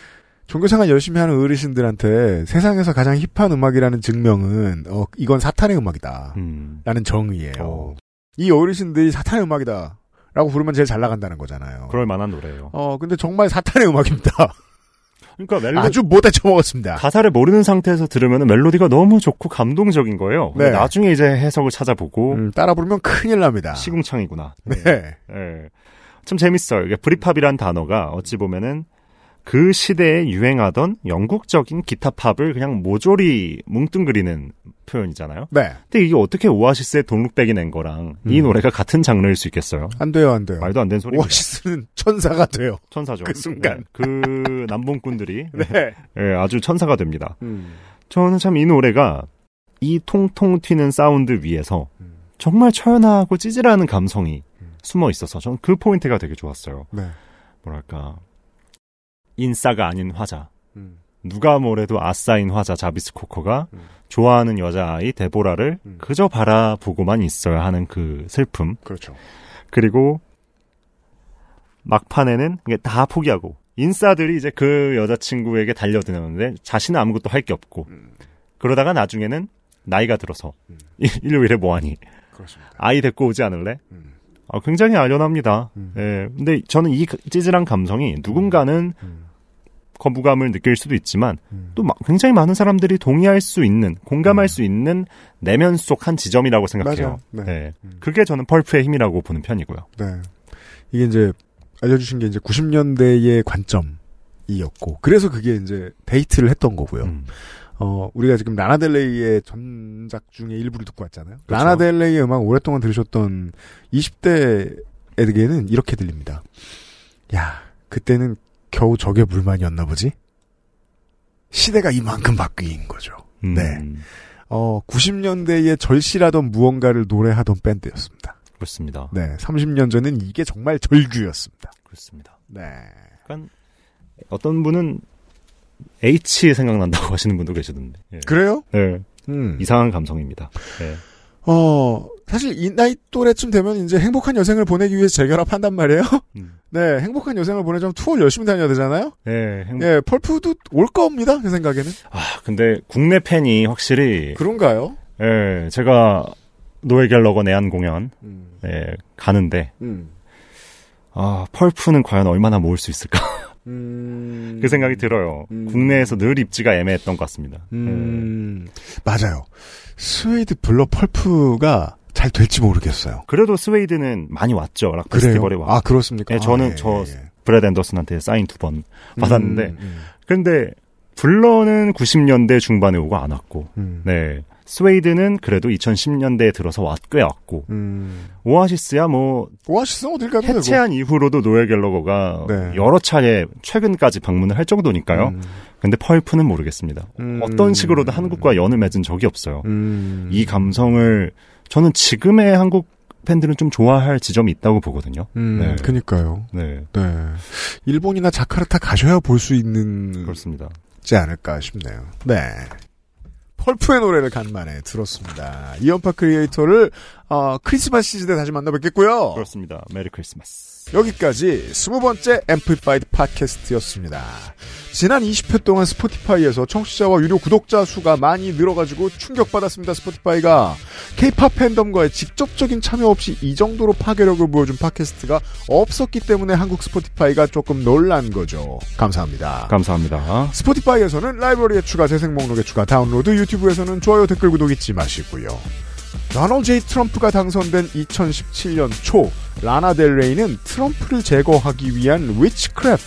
종교생활 열심히 하는 어르신들한테 세상에서 가장 힙한 음악이라는 증명은 어 이건 사탄의 음악이다. 음. 라는 정의예요. 어, 이 어르신들이 사탄의 음악이다. 라고 부르면 제일 잘 나간다는 거잖아요. 그럴 만한 노래예요. 어, 근데 정말 사탄의 음악입니다. 그러니까 멜로 아주 못해 쳐먹었습니다. 가사를 모르는 상태에서 들으면 멜로디가 너무 좋고 감동적인 거예요. 네. 나중에 이제 해석을 찾아보고 음, 따라 부르면 큰일 납니다. 시궁창이구나. 네. 예. 참 재밌어요. 이게 브리팝이란 단어가 어찌 보면은 그 시대에 유행하던 영국적인 기타 팝을 그냥 모조리 뭉뚱그리는 표현이잖아요. 네. 근데 이게 어떻게 오아시스의 돈룩백이 낸 거랑 이 음. 노래가 같은 장르일 수 있겠어요? 안 돼요, 안 돼요. 말도 안 되는 소리입니다. 오아시스는 천사가 돼요. 천사죠. 그 순간. 네. 그 남봉꾼들이 네. 예, 아주 천사가 됩니다. 음. 저는 참 이 노래가 이 통통 튀는 사운드 위에서 음. 정말 처연하고 찌질하는 감성이 숨어 있어서 저는 그 포인트가 되게 좋았어요. 네. 뭐랄까 인싸가 아닌 화자. 음. 누가 뭐래도 아싸인 화자 자비스 코커가 음. 좋아하는 여자아이 데보라를 음. 그저 바라보고만 있어야 하는 그 슬픔. 그렇죠. 그리고 막판에는 이게 다 포기하고 인싸들이 이제 그 여자친구에게 달려드는데 자신은 아무것도 할 게 없고 음. 그러다가 나중에는 나이가 들어서 음. 일- 일요일에 뭐하니 그렇습니다. 아이 데리고 오지 않을래? 음. 아, 굉장히 아련합니다. 음. 예. 근데 저는 이 찌질한 감성이 누군가는 음. 거부감을 느낄 수도 있지만 음. 또 마- 굉장히 많은 사람들이 동의할 수 있는 공감할 음. 수 있는 내면 속 한 지점이라고 생각해요. 네. 예. 음. 그게 저는 펄프의 힘이라고 보는 편이고요. 네. 이게 이제 알려주신 게 이제 90년대의 관점이었고 그래서 그게 이제 데이트를 했던 거고요. 음. 어, 우리가 지금 라나델레이의 전작 중에 일부를 듣고 왔잖아요. 그렇죠. 라나델레이의 음악 오랫동안 들으셨던 20대에게는 이렇게 들립니다. 야, 그때는 겨우 저게 불만이었나 보지? 시대가 이만큼 바뀐 거죠. 음. 네. 어, 90년대에 절실하던 무언가를 노래하던 밴드였습니다. 그렇습니다. 네, 30년 전엔 이게 정말 절규였습니다. 그렇습니다. 네. 약간 어떤 분은 H 생각난다고 하시는 분도 계시던데. 예. 그래요? 네. 음. 이상한 감성입니다. 예. 어, 사실 이 나이 또래쯤 되면 이제 행복한 여생을 보내기 위해서 재결합한단 말이에요. 음. 네, 행복한 여생을 보내자면 투어를 열심히 다녀야 되잖아요. 예, 행- 예, 펄프도 올 겁니다. 제 생각에는. 아, 근데 국내 팬이 확실히 그런가요? 예, 제가 노엘 갤러거 내한 공연 음. 예, 가는데 음. 아, 펄프는 과연 얼마나 모을 수 있을까? 음. 그 생각이 들어요. 음. 국내에서 늘 입지가 애매했던 것 같습니다. 음. 맞아요. 스웨이드 블러 펄프가 잘 될지 모르겠어요. 그래도 스웨이드는 많이 왔죠. 락? 페스티벌에 와. 아, 그렇습니까? 예, 저는 아, 저 예, 예. 브렛 앤더슨한테 사인 두 번 받았는데 음, 음, 근데 블러는 90년대 중반에 오고 안 왔고 음. 네. 스웨이드는 그래도 2010년대에 들어서 왔, 꽤 왔고 음. 오아시스야 뭐 오아시스는 어딜 가도 되고. 해체한 이후로도 노엘 갤러거가 네. 여러 차례 최근까지 방문을 할 정도니까요. 음. 근데 펄프는 모르겠습니다. 음. 어떤 식으로도 한국과 연을 맺은 적이 없어요. 음. 이 감성을 저는 지금의 한국 팬들은 좀 좋아할 지점이 있다고 보거든요. 음, 네. 그니까요. 네, 네. 일본이나 자카르타 가셔야 볼 수 있는 그렇습니다. 지 않을까 싶네요. 네. 펄프의 노래를 간만에 들었습니다. 이현파 크리에이터를 어, 크리스마스 시즌에 다시 만나 뵙겠고요. 그렇습니다. 메리 크리스마스. 여기까지 스무 번째 앰플리파이드 팟캐스트였습니다. 지난 20회 동안 스포티파이에서 청취자와 유료 구독자 수가 많이 늘어가지고 충격받았습니다. 스포티파이가 케이팝 팬덤과의 직접적인 참여 없이 이 정도로 파괴력을 보여준 팟캐스트가 없었기 때문에 한국 스포티파이가 조금 놀란 거죠. 감사합니다. 감사합니다. 스포티파이에서는 라이브러리에 추가, 재생 목록에 추가, 다운로드, 유튜브에서는 좋아요, 댓글, 구독 잊지 마시고요. 도널드 제이 트럼프가 당선된 2017년 초 라나 델레이는 트럼프를 제거하기 위한 witchcraft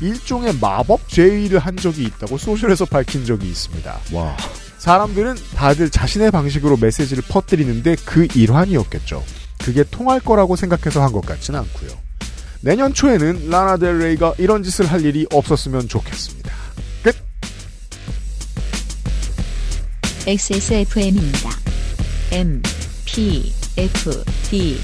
일종의 마법 제의를 한 적이 있다고 소셜에서 밝힌 적이 있습니다. 와. 사람들은 다들 자신의 방식으로 메시지를 퍼뜨리는데 그 일환이었겠죠. 그게 통할 거라고 생각해서 한 것 같진 않고요. 내년 초에는 라나 델레이가 이런 짓을 할 일이 없었으면 좋겠습니다. 끝. XSFM입니다. M, P, F, D,